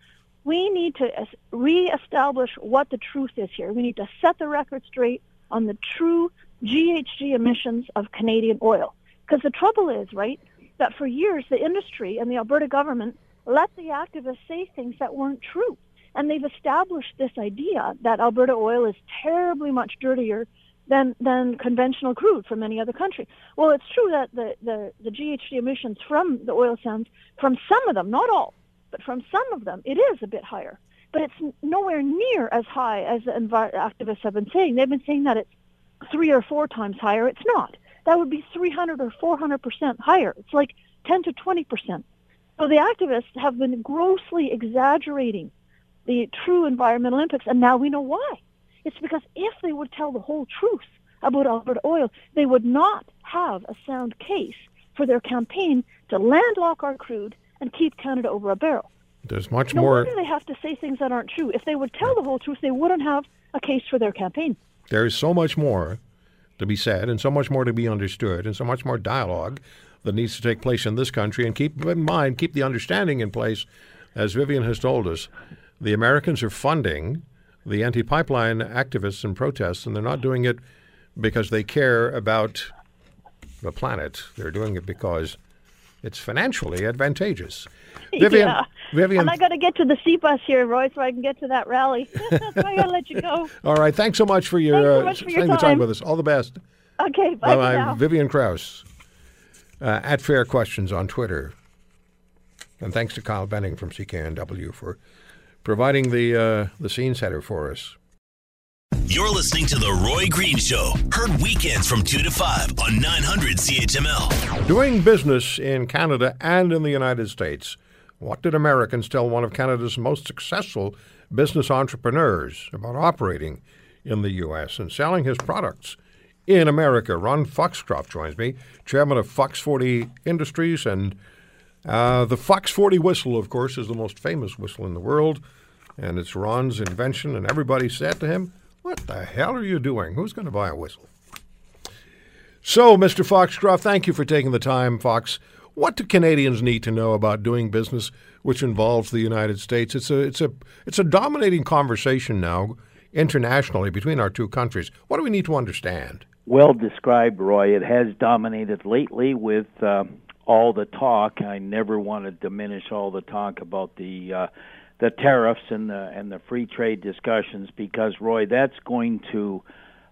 G: We need to reestablish what the truth is here. We need to set the record straight on the true GHG emissions of Canadian oil. Because the trouble is, right, that for years the industry and the Alberta government let the activists say things that weren't true. And they've established this idea that Alberta oil is terribly much dirtier than, than conventional crude from any other country. Well, it's true that the, the, the GHG emissions from the oil sands, from some of them, not all, but from some of them, it is a bit higher. But it's nowhere near as high as the envi- activists have been saying. They've been saying that it's three or four times higher. It's not that would be 300 or 400 percent higher. It's like 10 to 20 percent. So the activists have been grossly exaggerating the true environmental impacts, and now we know why. It's because if they would tell the whole truth about Alberta Oil, they would not have a sound case for their campaign to landlock our crude and keep Canada over a barrel.
A: There's much
G: No
A: more.
G: wonder they have to say things that aren't true. If they would tell the whole truth, they wouldn't have a case for their campaign.
A: There is so much more to be said, and so much more to be understood, and so much more dialogue that needs to take place in this country. And keep in mind, keep the understanding in place, as Vivian has told us, the Americans are funding the anti-pipeline activists and protests, and they're not doing it because they care about the planet. They're doing it because it's financially advantageous. Vivian,
G: yeah.
A: Vivian,
G: And I got to get to the SeaBus here, Roy, so I can get to that rally. so I got to let you go.
A: all right. Thanks so much for your
G: Thanks so
A: uh,
G: much for your
A: time
G: time.
A: with us. All the best.
G: Okay, bye for
A: Bye
G: now.
A: Vivian Krause uh, at Fair Questions on Twitter. And thanks to Kyle Benning from CKNW for providing the uh, the scene setter for us.
B: You're listening to The Roy Green Show. Heard weekends from 2 to 5 on 900 CHML.
A: Doing business in Canada and in the United States. What did Americans tell one of Canada's most successful business entrepreneurs about operating in the U.S. and selling his products in America? Ron Foxcroft joins me, chairman of Fox 40 Industries. And uh, the Fox 40 whistle, of course, is the most famous whistle in the world. And it's Ron's invention. And everybody said to him, What the hell are you doing? Who's going to buy a whistle? So, Mr. Foxcroft, thank you for taking the time, Fox. What do Canadians need to know about doing business which involves the United States? It's a it's a it's a dominating conversation now internationally between our two countries. What do we need to understand?
H: Well described, Roy. It has dominated lately with uh, all the talk. I never want to diminish all the talk about the uh, the tariffs and the and the free trade discussions because, Roy, that's going to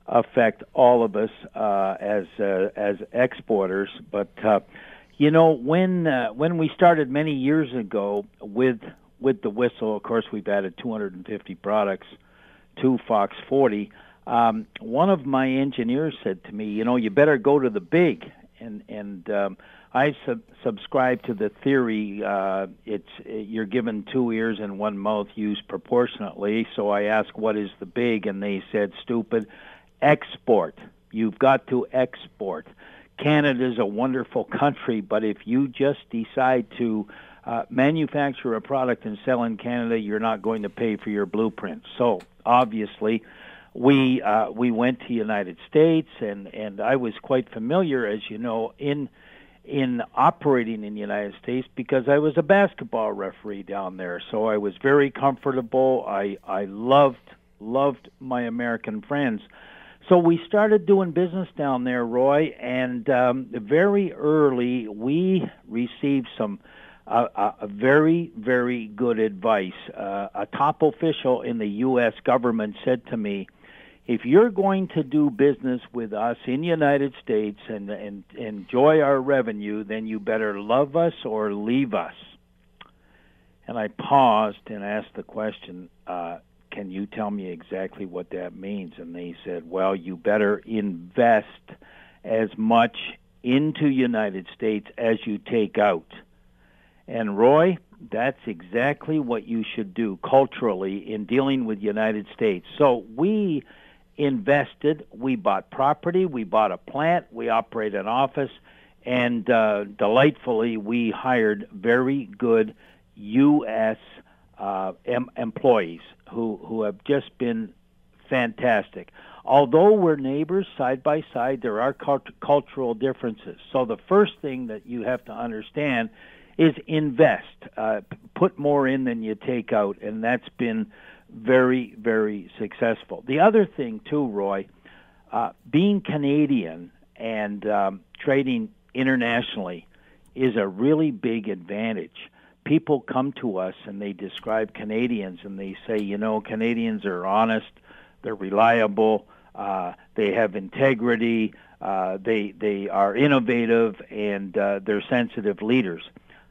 H: affect all of us uh, as uh, as exporters. But uh, you know, when uh, when we started many years ago with with the whistle, of course, we've added 250 products to Fox 40. Um, one of my engineers said to me, "You know, you better go to the big." And and um, I sub- subscribe to the theory. Uh, it's you're given two ears and one mouth used proportionately. So I asked, "What is the big?" And they said, "Stupid, export. You've got to export." Canada's a wonderful country, but if you just decide to uh, manufacture a product and sell in Canada, you're not going to pay for your blueprint. So obviously, we uh, we went to United States, and and I was quite familiar, as you know, in in operating in the United States because I was a basketball referee down there. So I was very comfortable. I I loved loved my American friends. So we started doing business down there, Roy, and um, very early we received some uh, uh, very, very good advice. Uh, a top official in the U.S. government said to me, if you're going to do business with us in the United States and, and enjoy our revenue, then you better love us or leave us. And I paused and asked the question, uh, can you tell me exactly what that means? And they said, well, you better invest as much into United States as you take out. And Roy, that's exactly what you should do culturally in dealing with United States. So we invested, we bought property, we bought a plant, we operate an office, and uh, delightfully we hired very good U.S. Uh, em- employees who who have just been fantastic. Although we're neighbors side by side, there are cult- cultural differences. So the first thing that you have to understand is invest. Uh, put more in than you take out, and that's been very, very successful. The other thing, too, Roy, uh, being Canadian and um, trading internationally is a really big advantage. People come to us and they describe Canadians and they say, you know, Canadians are honest, they're reliable, uh, they have integrity, uh, they they are innovative, and uh, they're sensitive leaders.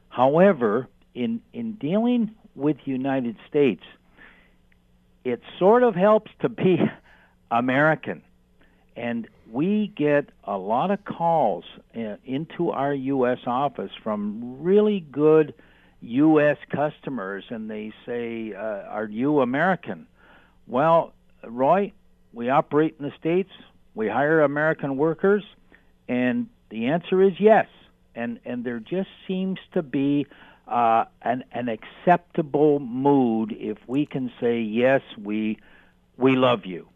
H: However, in in dealing with United States, it sort of helps to be American. And we get a lot of calls uh, into our U.S. office from really good U.S. customers, and they say, uh, Are you American? Well, Roy, we operate in the States, we hire American workers? And the answer is yes. And and there just seems to be uh, an an acceptable mood if we can say yes, we we love you.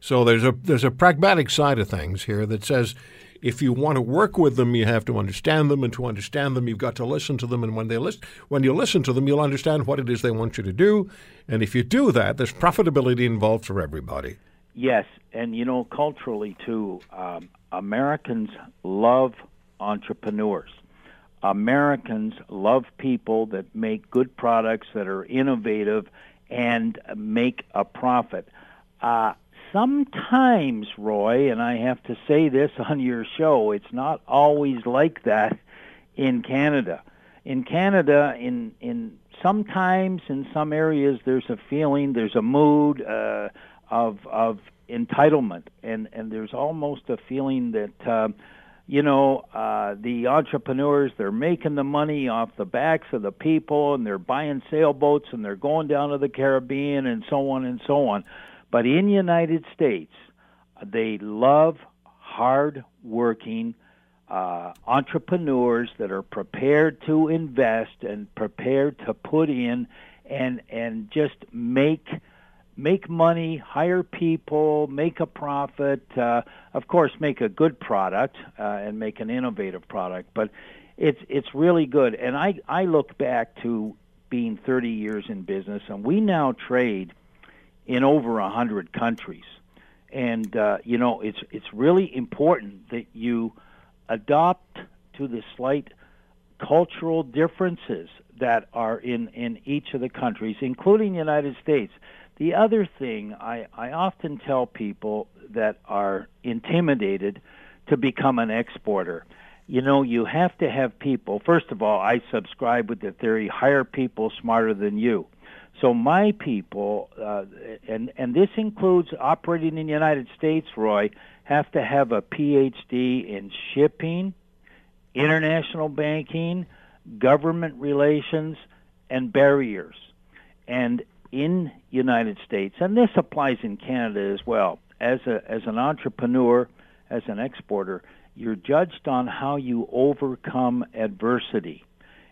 A: So there's a there's a pragmatic side of things here that says if you want to work with them, you have to understand them, and to understand them, you've got to listen to them. And when they listen, when you listen to them, you'll understand what it is they want you to do. And if you do that, there's profitability involved for everybody.
H: Yes, and you know, culturally too, um, Americans love entrepreneurs. Americans love people that make good products that are innovative and make a profit. Uh, sometimes, Roy, and I have to say this on your show, it's not always like that in Canada. In Canada, in in sometimes in some areas, there's a feeling, there's a mood uh, of of entitlement, and and there's almost a feeling that. Uh, you know, uh, the entrepreneurs, they're making the money off the backs of the people and they're buying sailboats and they're going down to the Caribbean and so on and so on. But in United States, they love hard working uh, entrepreneurs that are prepared to invest and prepared to put in and and just make make money, hire people, make a profit. Uh, of course, make a good product uh, and make an innovative product. But it's it's really good. And I I look back to being 30 years in business, and we now trade in over a hundred countries. And uh, you know, it's it's really important that you adopt to the slight cultural differences that are in in each of the countries, including the United States. The other thing I, I often tell people that are intimidated to become an exporter, you know, you have to have people. First of all, I subscribe with the theory hire people smarter than you. So my people, uh, and and this includes operating in the United States, Roy, have to have a PhD in shipping, international banking, government relations, and barriers. And in United States, and this applies in Canada as well. As a as an entrepreneur, as an exporter, you're judged on how you overcome adversity,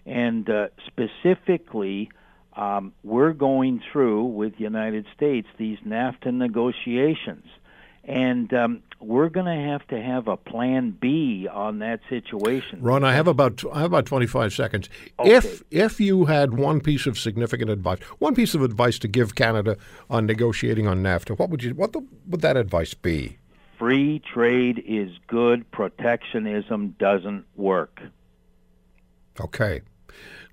H: and uh, specifically um, we're going through with the United States these NAFTA negotiations, and um, we're going to have to have a plan B on that situation.
A: Ron, I have about I have about twenty five seconds. Okay. If if you had one piece of significant advice, one piece of advice to give Canada on negotiating on NAFTA, what would you what the, would that advice be?
H: Free trade is good. Protectionism doesn't work.
A: Okay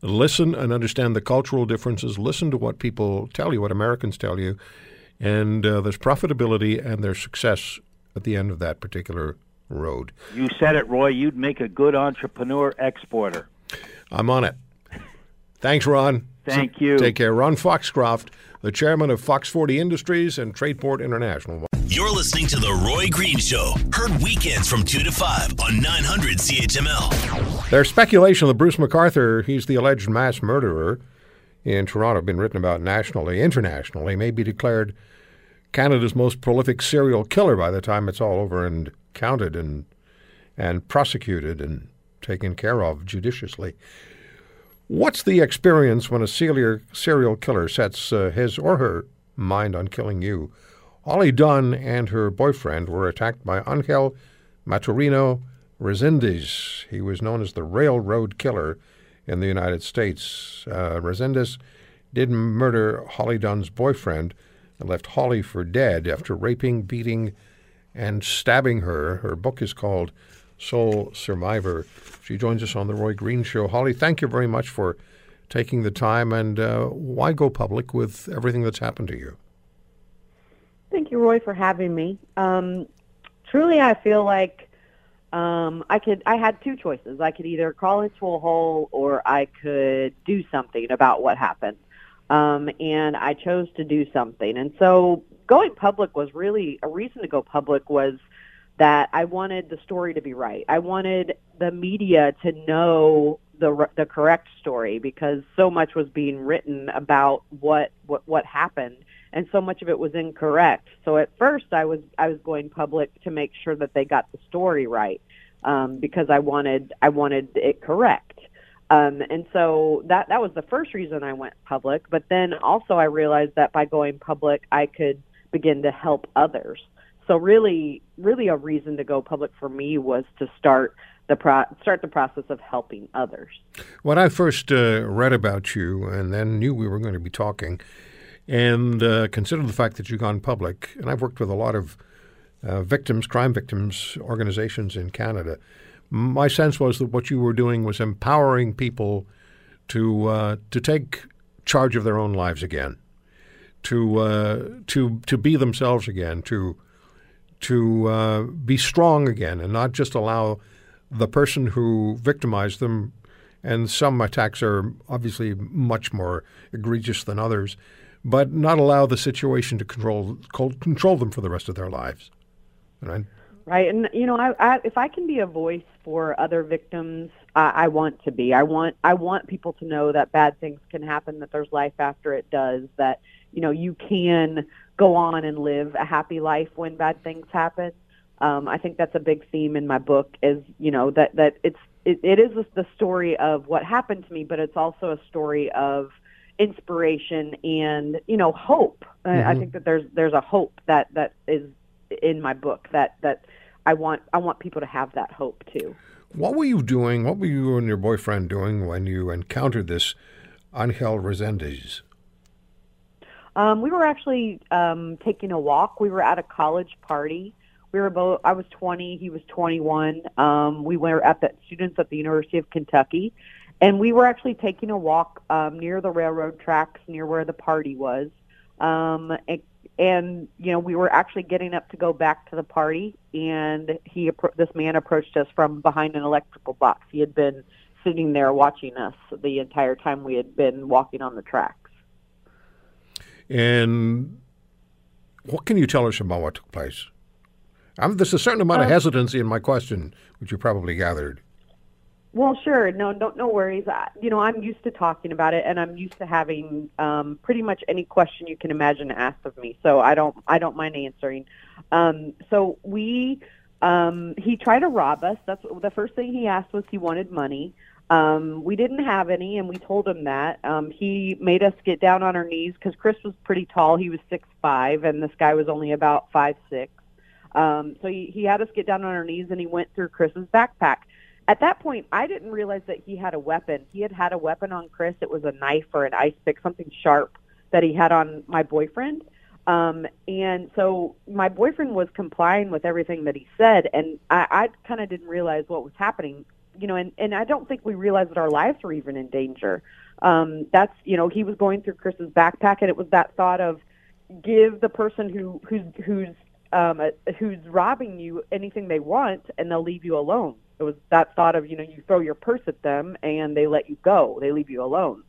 A: listen and understand the cultural differences. Listen to what people tell you, what Americans tell you, and uh, there's profitability and there's success at the end of that particular road.
H: You said it, Roy. You'd make a good entrepreneur exporter.
A: I'm on it. Thanks, Ron.
H: Thank you.
A: Take care. Ron Foxcroft, the chairman of Fox 40 Industries and Tradeport International.
B: You're listening to The Roy Green Show, heard weekends from 2 to 5 on 900 CHML.
A: There's speculation that Bruce McArthur, he's the alleged mass murderer in Toronto, been written about nationally, internationally, may be declared Canada's most prolific serial killer by the time it's all over and counted and and prosecuted and taken care of judiciously. What's the experience when a serial killer sets uh, his or her mind on killing you? Holly Dunn and her boyfriend were attacked by Angel Maturino Resendiz. He was known as the Railroad Killer in the United States. Uh, Resendiz did murder Holly Dunn's boyfriend and left Holly for dead after raping, beating, and stabbing her. Her book is called Sole Survivor. She joins us on the Roy Green Show. Holly, thank you very much for taking the time, and uh, why go public with everything that's happened to you?
I: Thank you, Roy, for having me. Um, truly, I feel like um, I could. I had two choices. I could either crawl into a hole or I could do something about what happened. Um, and I chose to do something. And so, going public was really a reason to go public was that I wanted the story to be right. I wanted the media to know the the correct story because so much was being written about what what what happened and so much of it was incorrect. So at first, I was I was going public to make sure that they got the story right um, because I wanted I wanted it correct. Um, and so that that was the first reason I went public. But then also I realized that by going public, I could begin to help others. So really, really a reason to go public for me was to start the pro- start the process of helping others.
A: When I first uh, read about you and then knew we were going to be talking, and uh, considered the fact that you've gone public, and I've worked with a lot of uh, victims, crime victims organizations in Canada. My sense was that what you were doing was empowering people to uh, to take charge of their own lives again, to uh, to to be themselves again, to to uh, be strong again, and not just allow the person who victimized them. And some attacks are obviously much more egregious than others, but not allow the situation to control control them for the rest of their lives. Right.
I: Right, and you know, I, I if I can be a voice for other victims, I, I want to be. I want I want people to know that bad things can happen, that there's life after it does, that you know you can go on and live a happy life when bad things happen. Um, I think that's a big theme in my book. Is you know that that it's it, it is the story of what happened to me, but it's also a story of inspiration and you know hope. Mm-hmm. I, I think that there's there's a hope that that is in my book that that I want I want people to have that hope too.
A: What were you doing? What were you and your boyfriend doing when you encountered this Angel Resendiz?
I: Um, we were actually um, taking a walk. We were at a college party. We were both. I was 20. He was 21. Um, we were at the students at the University of Kentucky, and we were actually taking a walk um, near the railroad tracks, near where the party was. Um, and and you know we were actually getting up to go back to the party and he this man approached us from behind an electrical box. He had been sitting there watching us the entire time we had been walking on the tracks.
A: And what can you tell us about what took place? I'm, there's a certain amount of um, hesitancy in my question which you probably gathered
I: well, sure. No, no, no worries. I, you know, I'm used to talking about it, and I'm used to having um, pretty much any question you can imagine asked of me. So I don't, I don't mind answering. Um, so we, um, he tried to rob us. That's the first thing he asked was he wanted money. Um, we didn't have any, and we told him that. Um, he made us get down on our knees because Chris was pretty tall. He was six five, and this guy was only about five six. Um, so he, he had us get down on our knees, and he went through Chris's backpack at that point, I didn't realize that he had a weapon. He had had a weapon on Chris. It was a knife or an ice pick, something sharp that he had on my boyfriend. Um, and so my boyfriend was complying with everything that he said, and I, I kind of didn't realize what was happening. You know, and, and I don't think we realized that our lives were even in danger. Um, that's you know, he was going through Chris's backpack, and it was that thought of give the person who who's who's um, who's robbing you anything they want, and they'll leave you alone. It was that thought of, you know, you throw your purse at them and they let you go. They leave you alone.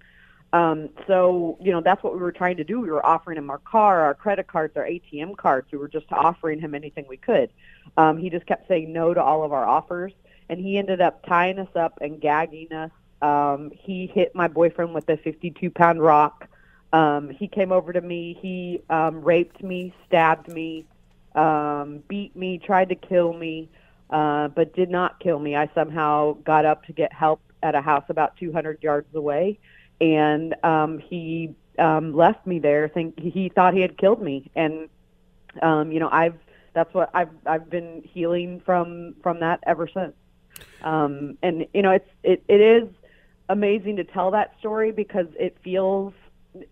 I: Um, so, you know, that's what we were trying to do. We were offering him our car, our credit cards, our ATM cards. We were just offering him anything we could. Um, he just kept saying no to all of our offers, and he ended up tying us up and gagging us. Um, he hit my boyfriend with a 52 pound rock. Um, he came over to me. He um, raped me, stabbed me, um, beat me, tried to kill me uh, but did not kill me. I somehow got up to get help at a house about 200 yards away, and um, he um, left me there. Think he thought he had killed me, and um, you know I've that's what I've I've been healing from from that ever since. Um, and you know it's it it is amazing to tell that story because it feels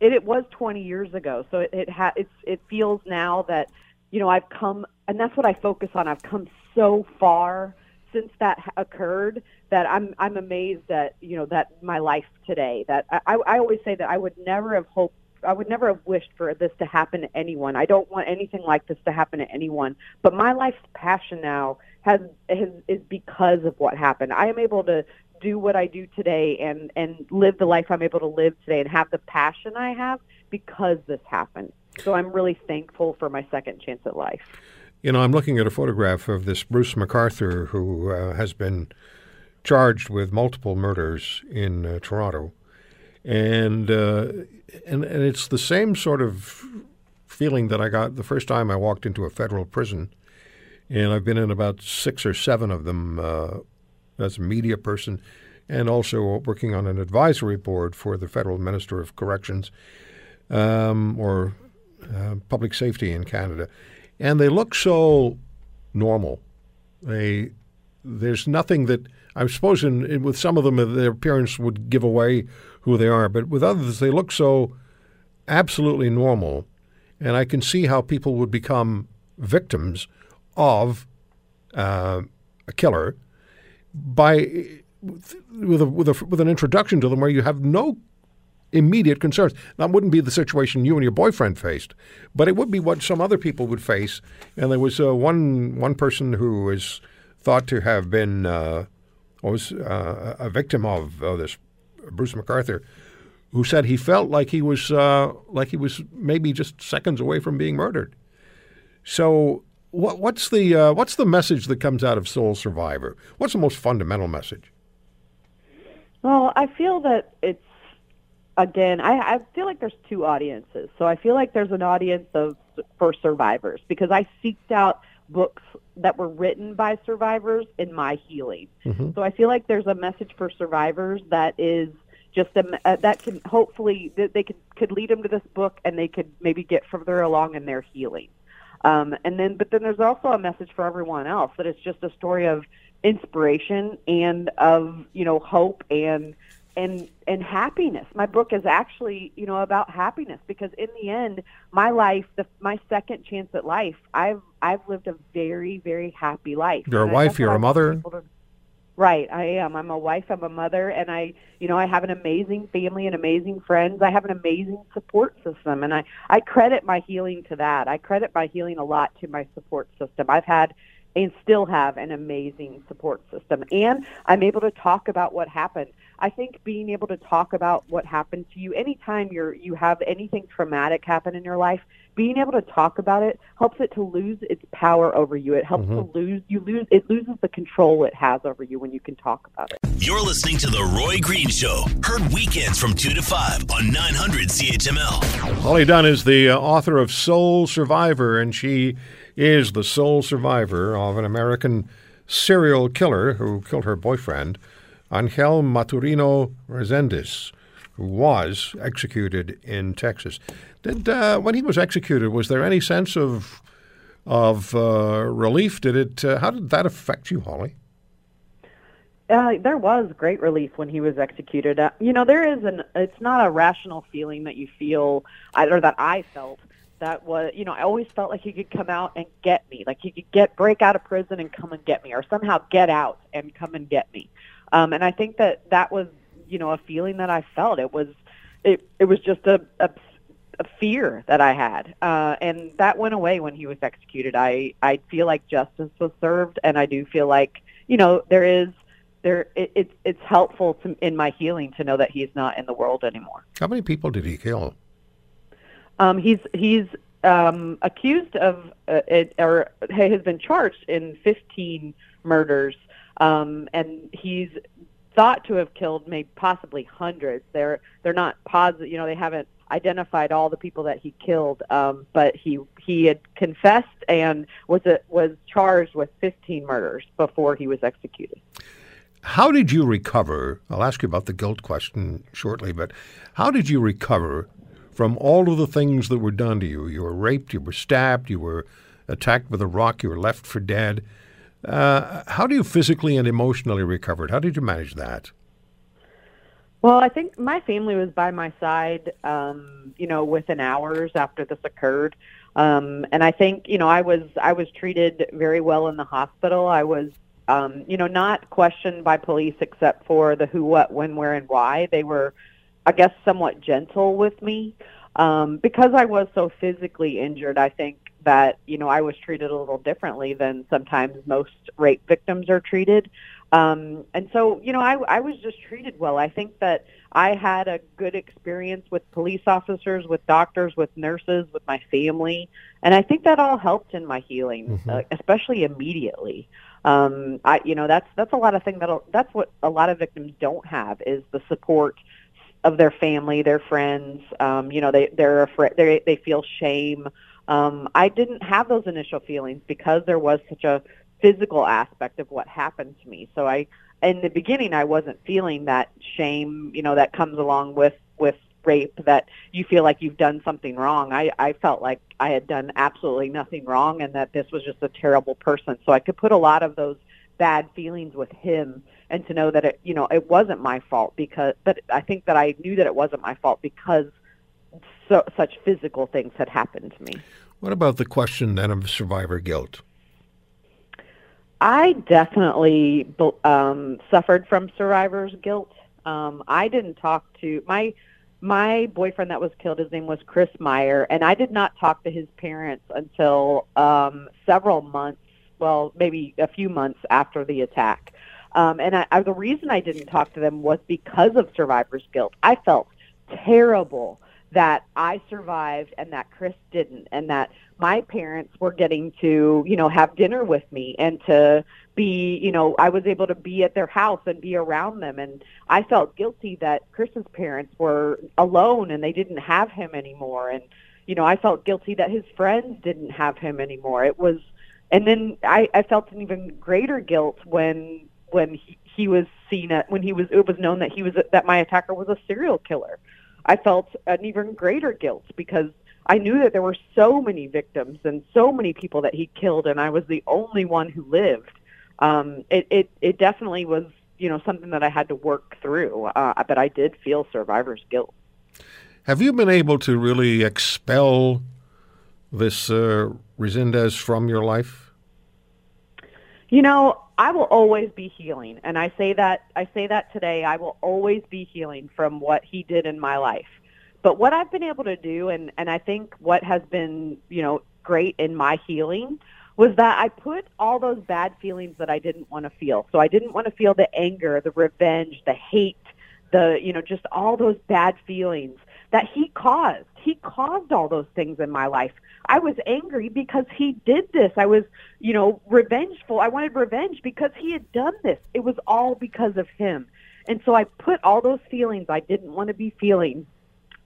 I: it, it was 20 years ago, so it it ha- it's it feels now that you know I've come and that's what I focus on. I've come so far since that occurred that I'm I'm amazed that you know that my life today. That I I always say that I would never have hoped I would never have wished for this to happen to anyone. I don't want anything like this to happen to anyone. But my life's passion now has, has is because of what happened. I am able to do what I do today and and live the life I'm able to live today and have the passion I have because this happened. So I'm really thankful for my second chance at life.
A: You know, I'm looking at a photograph of this Bruce McArthur who uh, has been charged with multiple murders in uh, Toronto, and uh, and and it's the same sort of feeling that I got the first time I walked into a federal prison, and I've been in about six or seven of them uh, as a media person, and also working on an advisory board for the federal minister of corrections um, or uh, public safety in Canada, and they look so normal. They there's nothing that I suppose in, in, with some of them their appearance would give away who they are, but with others they look so absolutely normal, and I can see how people would become victims of uh, a killer by with a, with a, with an introduction to them where you have no immediate concerns. That wouldn't be the situation you and your boyfriend faced, but it would be what some other people would face. And there was uh, one one person who was thought to have been uh, was uh, a victim of this Bruce McArthur, who said he felt like he was uh, like he was maybe just seconds away from being murdered. So. What, what's the uh, what's the message that comes out of Sole Survivor? What's the most fundamental message?
I: Well, I feel that it's again, I, I feel like there's two audiences. So I feel like there's an audience of for survivors because I seeked out books that were written by survivors in my healing. Mm-hmm. So I feel like there's a message for survivors that is just a, uh, that can hopefully that they could could lead them to this book and they could maybe get further along in their healing. Um, and then, but then there's also a message for everyone else that it's just a story of inspiration and of you know hope and and and happiness. My book is actually, you know, about happiness because in the end, my life, the, my second chance at life, I've I've lived a very very happy life.
A: You're a wife. You're a mother.
I: To, right, I am. I'm a wife. I'm a mother, and I, you know, I have an amazing family and amazing friends. I have an amazing support system, and I I credit my healing to that. I credit my healing a lot to my support system. I've had and still have an amazing support system. And I'm able to talk about what happened. I think being able to talk about what happened to you anytime you're you have anything traumatic happen in your life, being able to talk about it helps it to lose its power over you. It helps mm-hmm. to lose you lose it loses the control it has over you when you can talk about it.
B: You're listening to the Roy Green Show. Heard weekends from 2 to 5 on 900 CHML.
A: Holly Dunn is the uh, author of Sole Survivor and she is the sole survivor of an American serial killer who killed her boyfriend, Angel Maturino Resendiz, who was executed in Texas. Did uh, when he was executed, was there any sense of of uh, relief? Did it? Uh, how did that affect you, Holly?
I: Uh, there was great relief when he was executed. Uh, you know, there is an. It's not a rational feeling that you feel, or that I felt that was, you know, I always felt like he could come out and get me, like he could get break out of prison and come and get me, or somehow get out and come and get me. Um, and I think that that was, you know, a feeling that I felt. It was, it it was just a, a, a fear that I had, uh, and that went away when he was executed. I I feel like justice was served, and I do feel like, you know, there is there it, it's it's helpful to, in my healing to know that he's not in the world anymore.
A: How many people did he kill?
I: Um, he's he's um, accused of uh, it, or has been charged in 15 murders, um, and he's thought to have killed maybe possibly hundreds. They're they're not positive. You know, they haven't identified all the people that he killed, um, but he he had confessed and was a, was charged with 15 murders before he was executed.
A: How did you recover? I'll ask you about the guilt question shortly, but how did you recover from all of the things that were done to you. You were raped, you were stabbed, you were attacked with a rock, you were left for dead. Uh, how do you physically and emotionally recover? How did you manage that?
I: Well, I think my family was by my side, um, you know, within hours after this occurred. Um, and I think, you know, I was I was treated very well in the hospital. I was, um, you know, not questioned by police except for the who, what, when, where, and why. They were I guess, somewhat gentle with me. Um, because I was so physically injured, I think that, you know, I was treated a little differently than sometimes most rape victims are treated. Um, and so, you know, I, I was just treated well. I think that I had a good experience with police officers, with doctors, with nurses, with my family, and I think that all helped in my healing, mm-hmm. uh, especially immediately. Um, I, you know, that's that's a lot of thing that that's what a lot of victims don't have is the support of their family, their friends. Um, you know, they they're afraid. They they feel shame. Um, I didn't have those initial feelings because there was such a physical aspect of what happened to me. So I, in the beginning, I wasn't feeling that shame, you know, that comes along with with rape that you feel like you've done something wrong. I, I felt like I had done absolutely nothing wrong and that this was just a terrible person. So I could put a lot of those bad feelings with him and to know that it, you know, it wasn't my fault because, but I think that I knew that it wasn't my fault because so, such physical things had happened to me.
A: What about the question then of survivor guilt?
I: I definitely um, suffered from survivor's guilt. Um, I didn't talk to my my boyfriend that was killed. His name was Chris Maier, and I did not talk to his parents until um, several months, well, maybe a few months after the attack. Um, and I, I, the reason I didn't talk to them was because of survivor's guilt. I felt terrible that I survived and that Chris didn't, and that my parents were getting to, you know, have dinner with me and to be, you know, I was able to be at their house and be around them. And I felt guilty that Chris's parents were alone and they didn't have him anymore. And, you know, I felt guilty that his friends didn't have him anymore. It was, and then I, I felt an even greater guilt when, when he, he was seen at, when he was, it was known that he was, that my attacker was a serial killer I felt an even greater guilt because I knew that there were so many victims and so many people that he killed, and I was the only one who lived. Um, it, it it definitely was you know something that I had to work through, uh, but I did feel survivor's guilt.
A: Have you been able to really expel this uh, Resendiz from your life?
I: You know, I will always be healing, and I say that I say that today. I will always be healing from what he did in my life. But what I've been able to do, and and I think what has been you know great in my healing was that I put all those bad feelings that I didn't want to feel. So I didn't want to feel the anger, the revenge, the hate, the you know just all those bad feelings that he caused. He caused all those things in my life. I was angry because he did this. I was, you know, revengeful. I wanted revenge because he had done this. It was all because of him. And so I put all those feelings I didn't want to be feeling,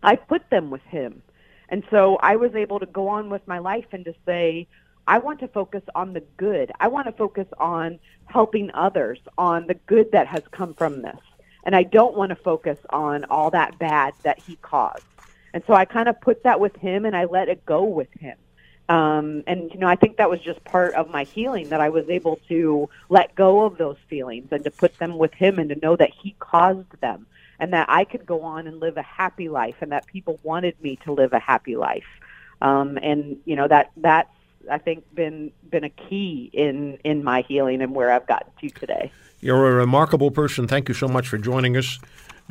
I: I put them with him. And so I was able to go on with my life and to say, I want to focus on the good. I want to focus on helping others, on the good that has come from this. And I don't want to focus on all that bad that he caused. And so I kind of put that with him and I let it go with him. Um, and you know, I think that was just part of my healing that I was able to let go of those feelings and to put them with him and to know that he caused them and that I could go on and live a happy life and that people wanted me to live a happy life. Um, and you know that that's I think been been a key in in my healing and where I've gotten to today.
A: You're a remarkable person. Thank you so much for joining us.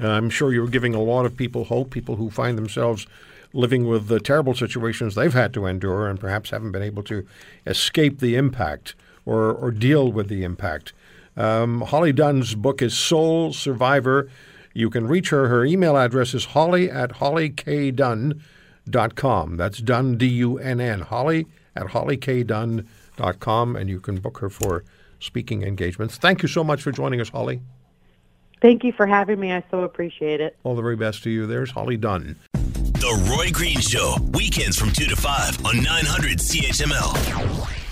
A: Uh, I'm sure you're giving a lot of people hope, people who find themselves living with the terrible situations they've had to endure and perhaps haven't been able to escape the impact or, or deal with the impact. Um, Holly Dunn's book is Sole Survivor. You can reach her. Her email address is holly at hollykdunn.com. That's Dunn, D U N N. Holly at hollykdunn.com. And you can book her for speaking engagements. Thank you so much for joining us, Holly.
I: Thank you for having me. I so appreciate it.
A: All the very best to you. There's Holly Dunn.
B: The Roy Green Show, weekends from 2 to 5 on 900 CHML.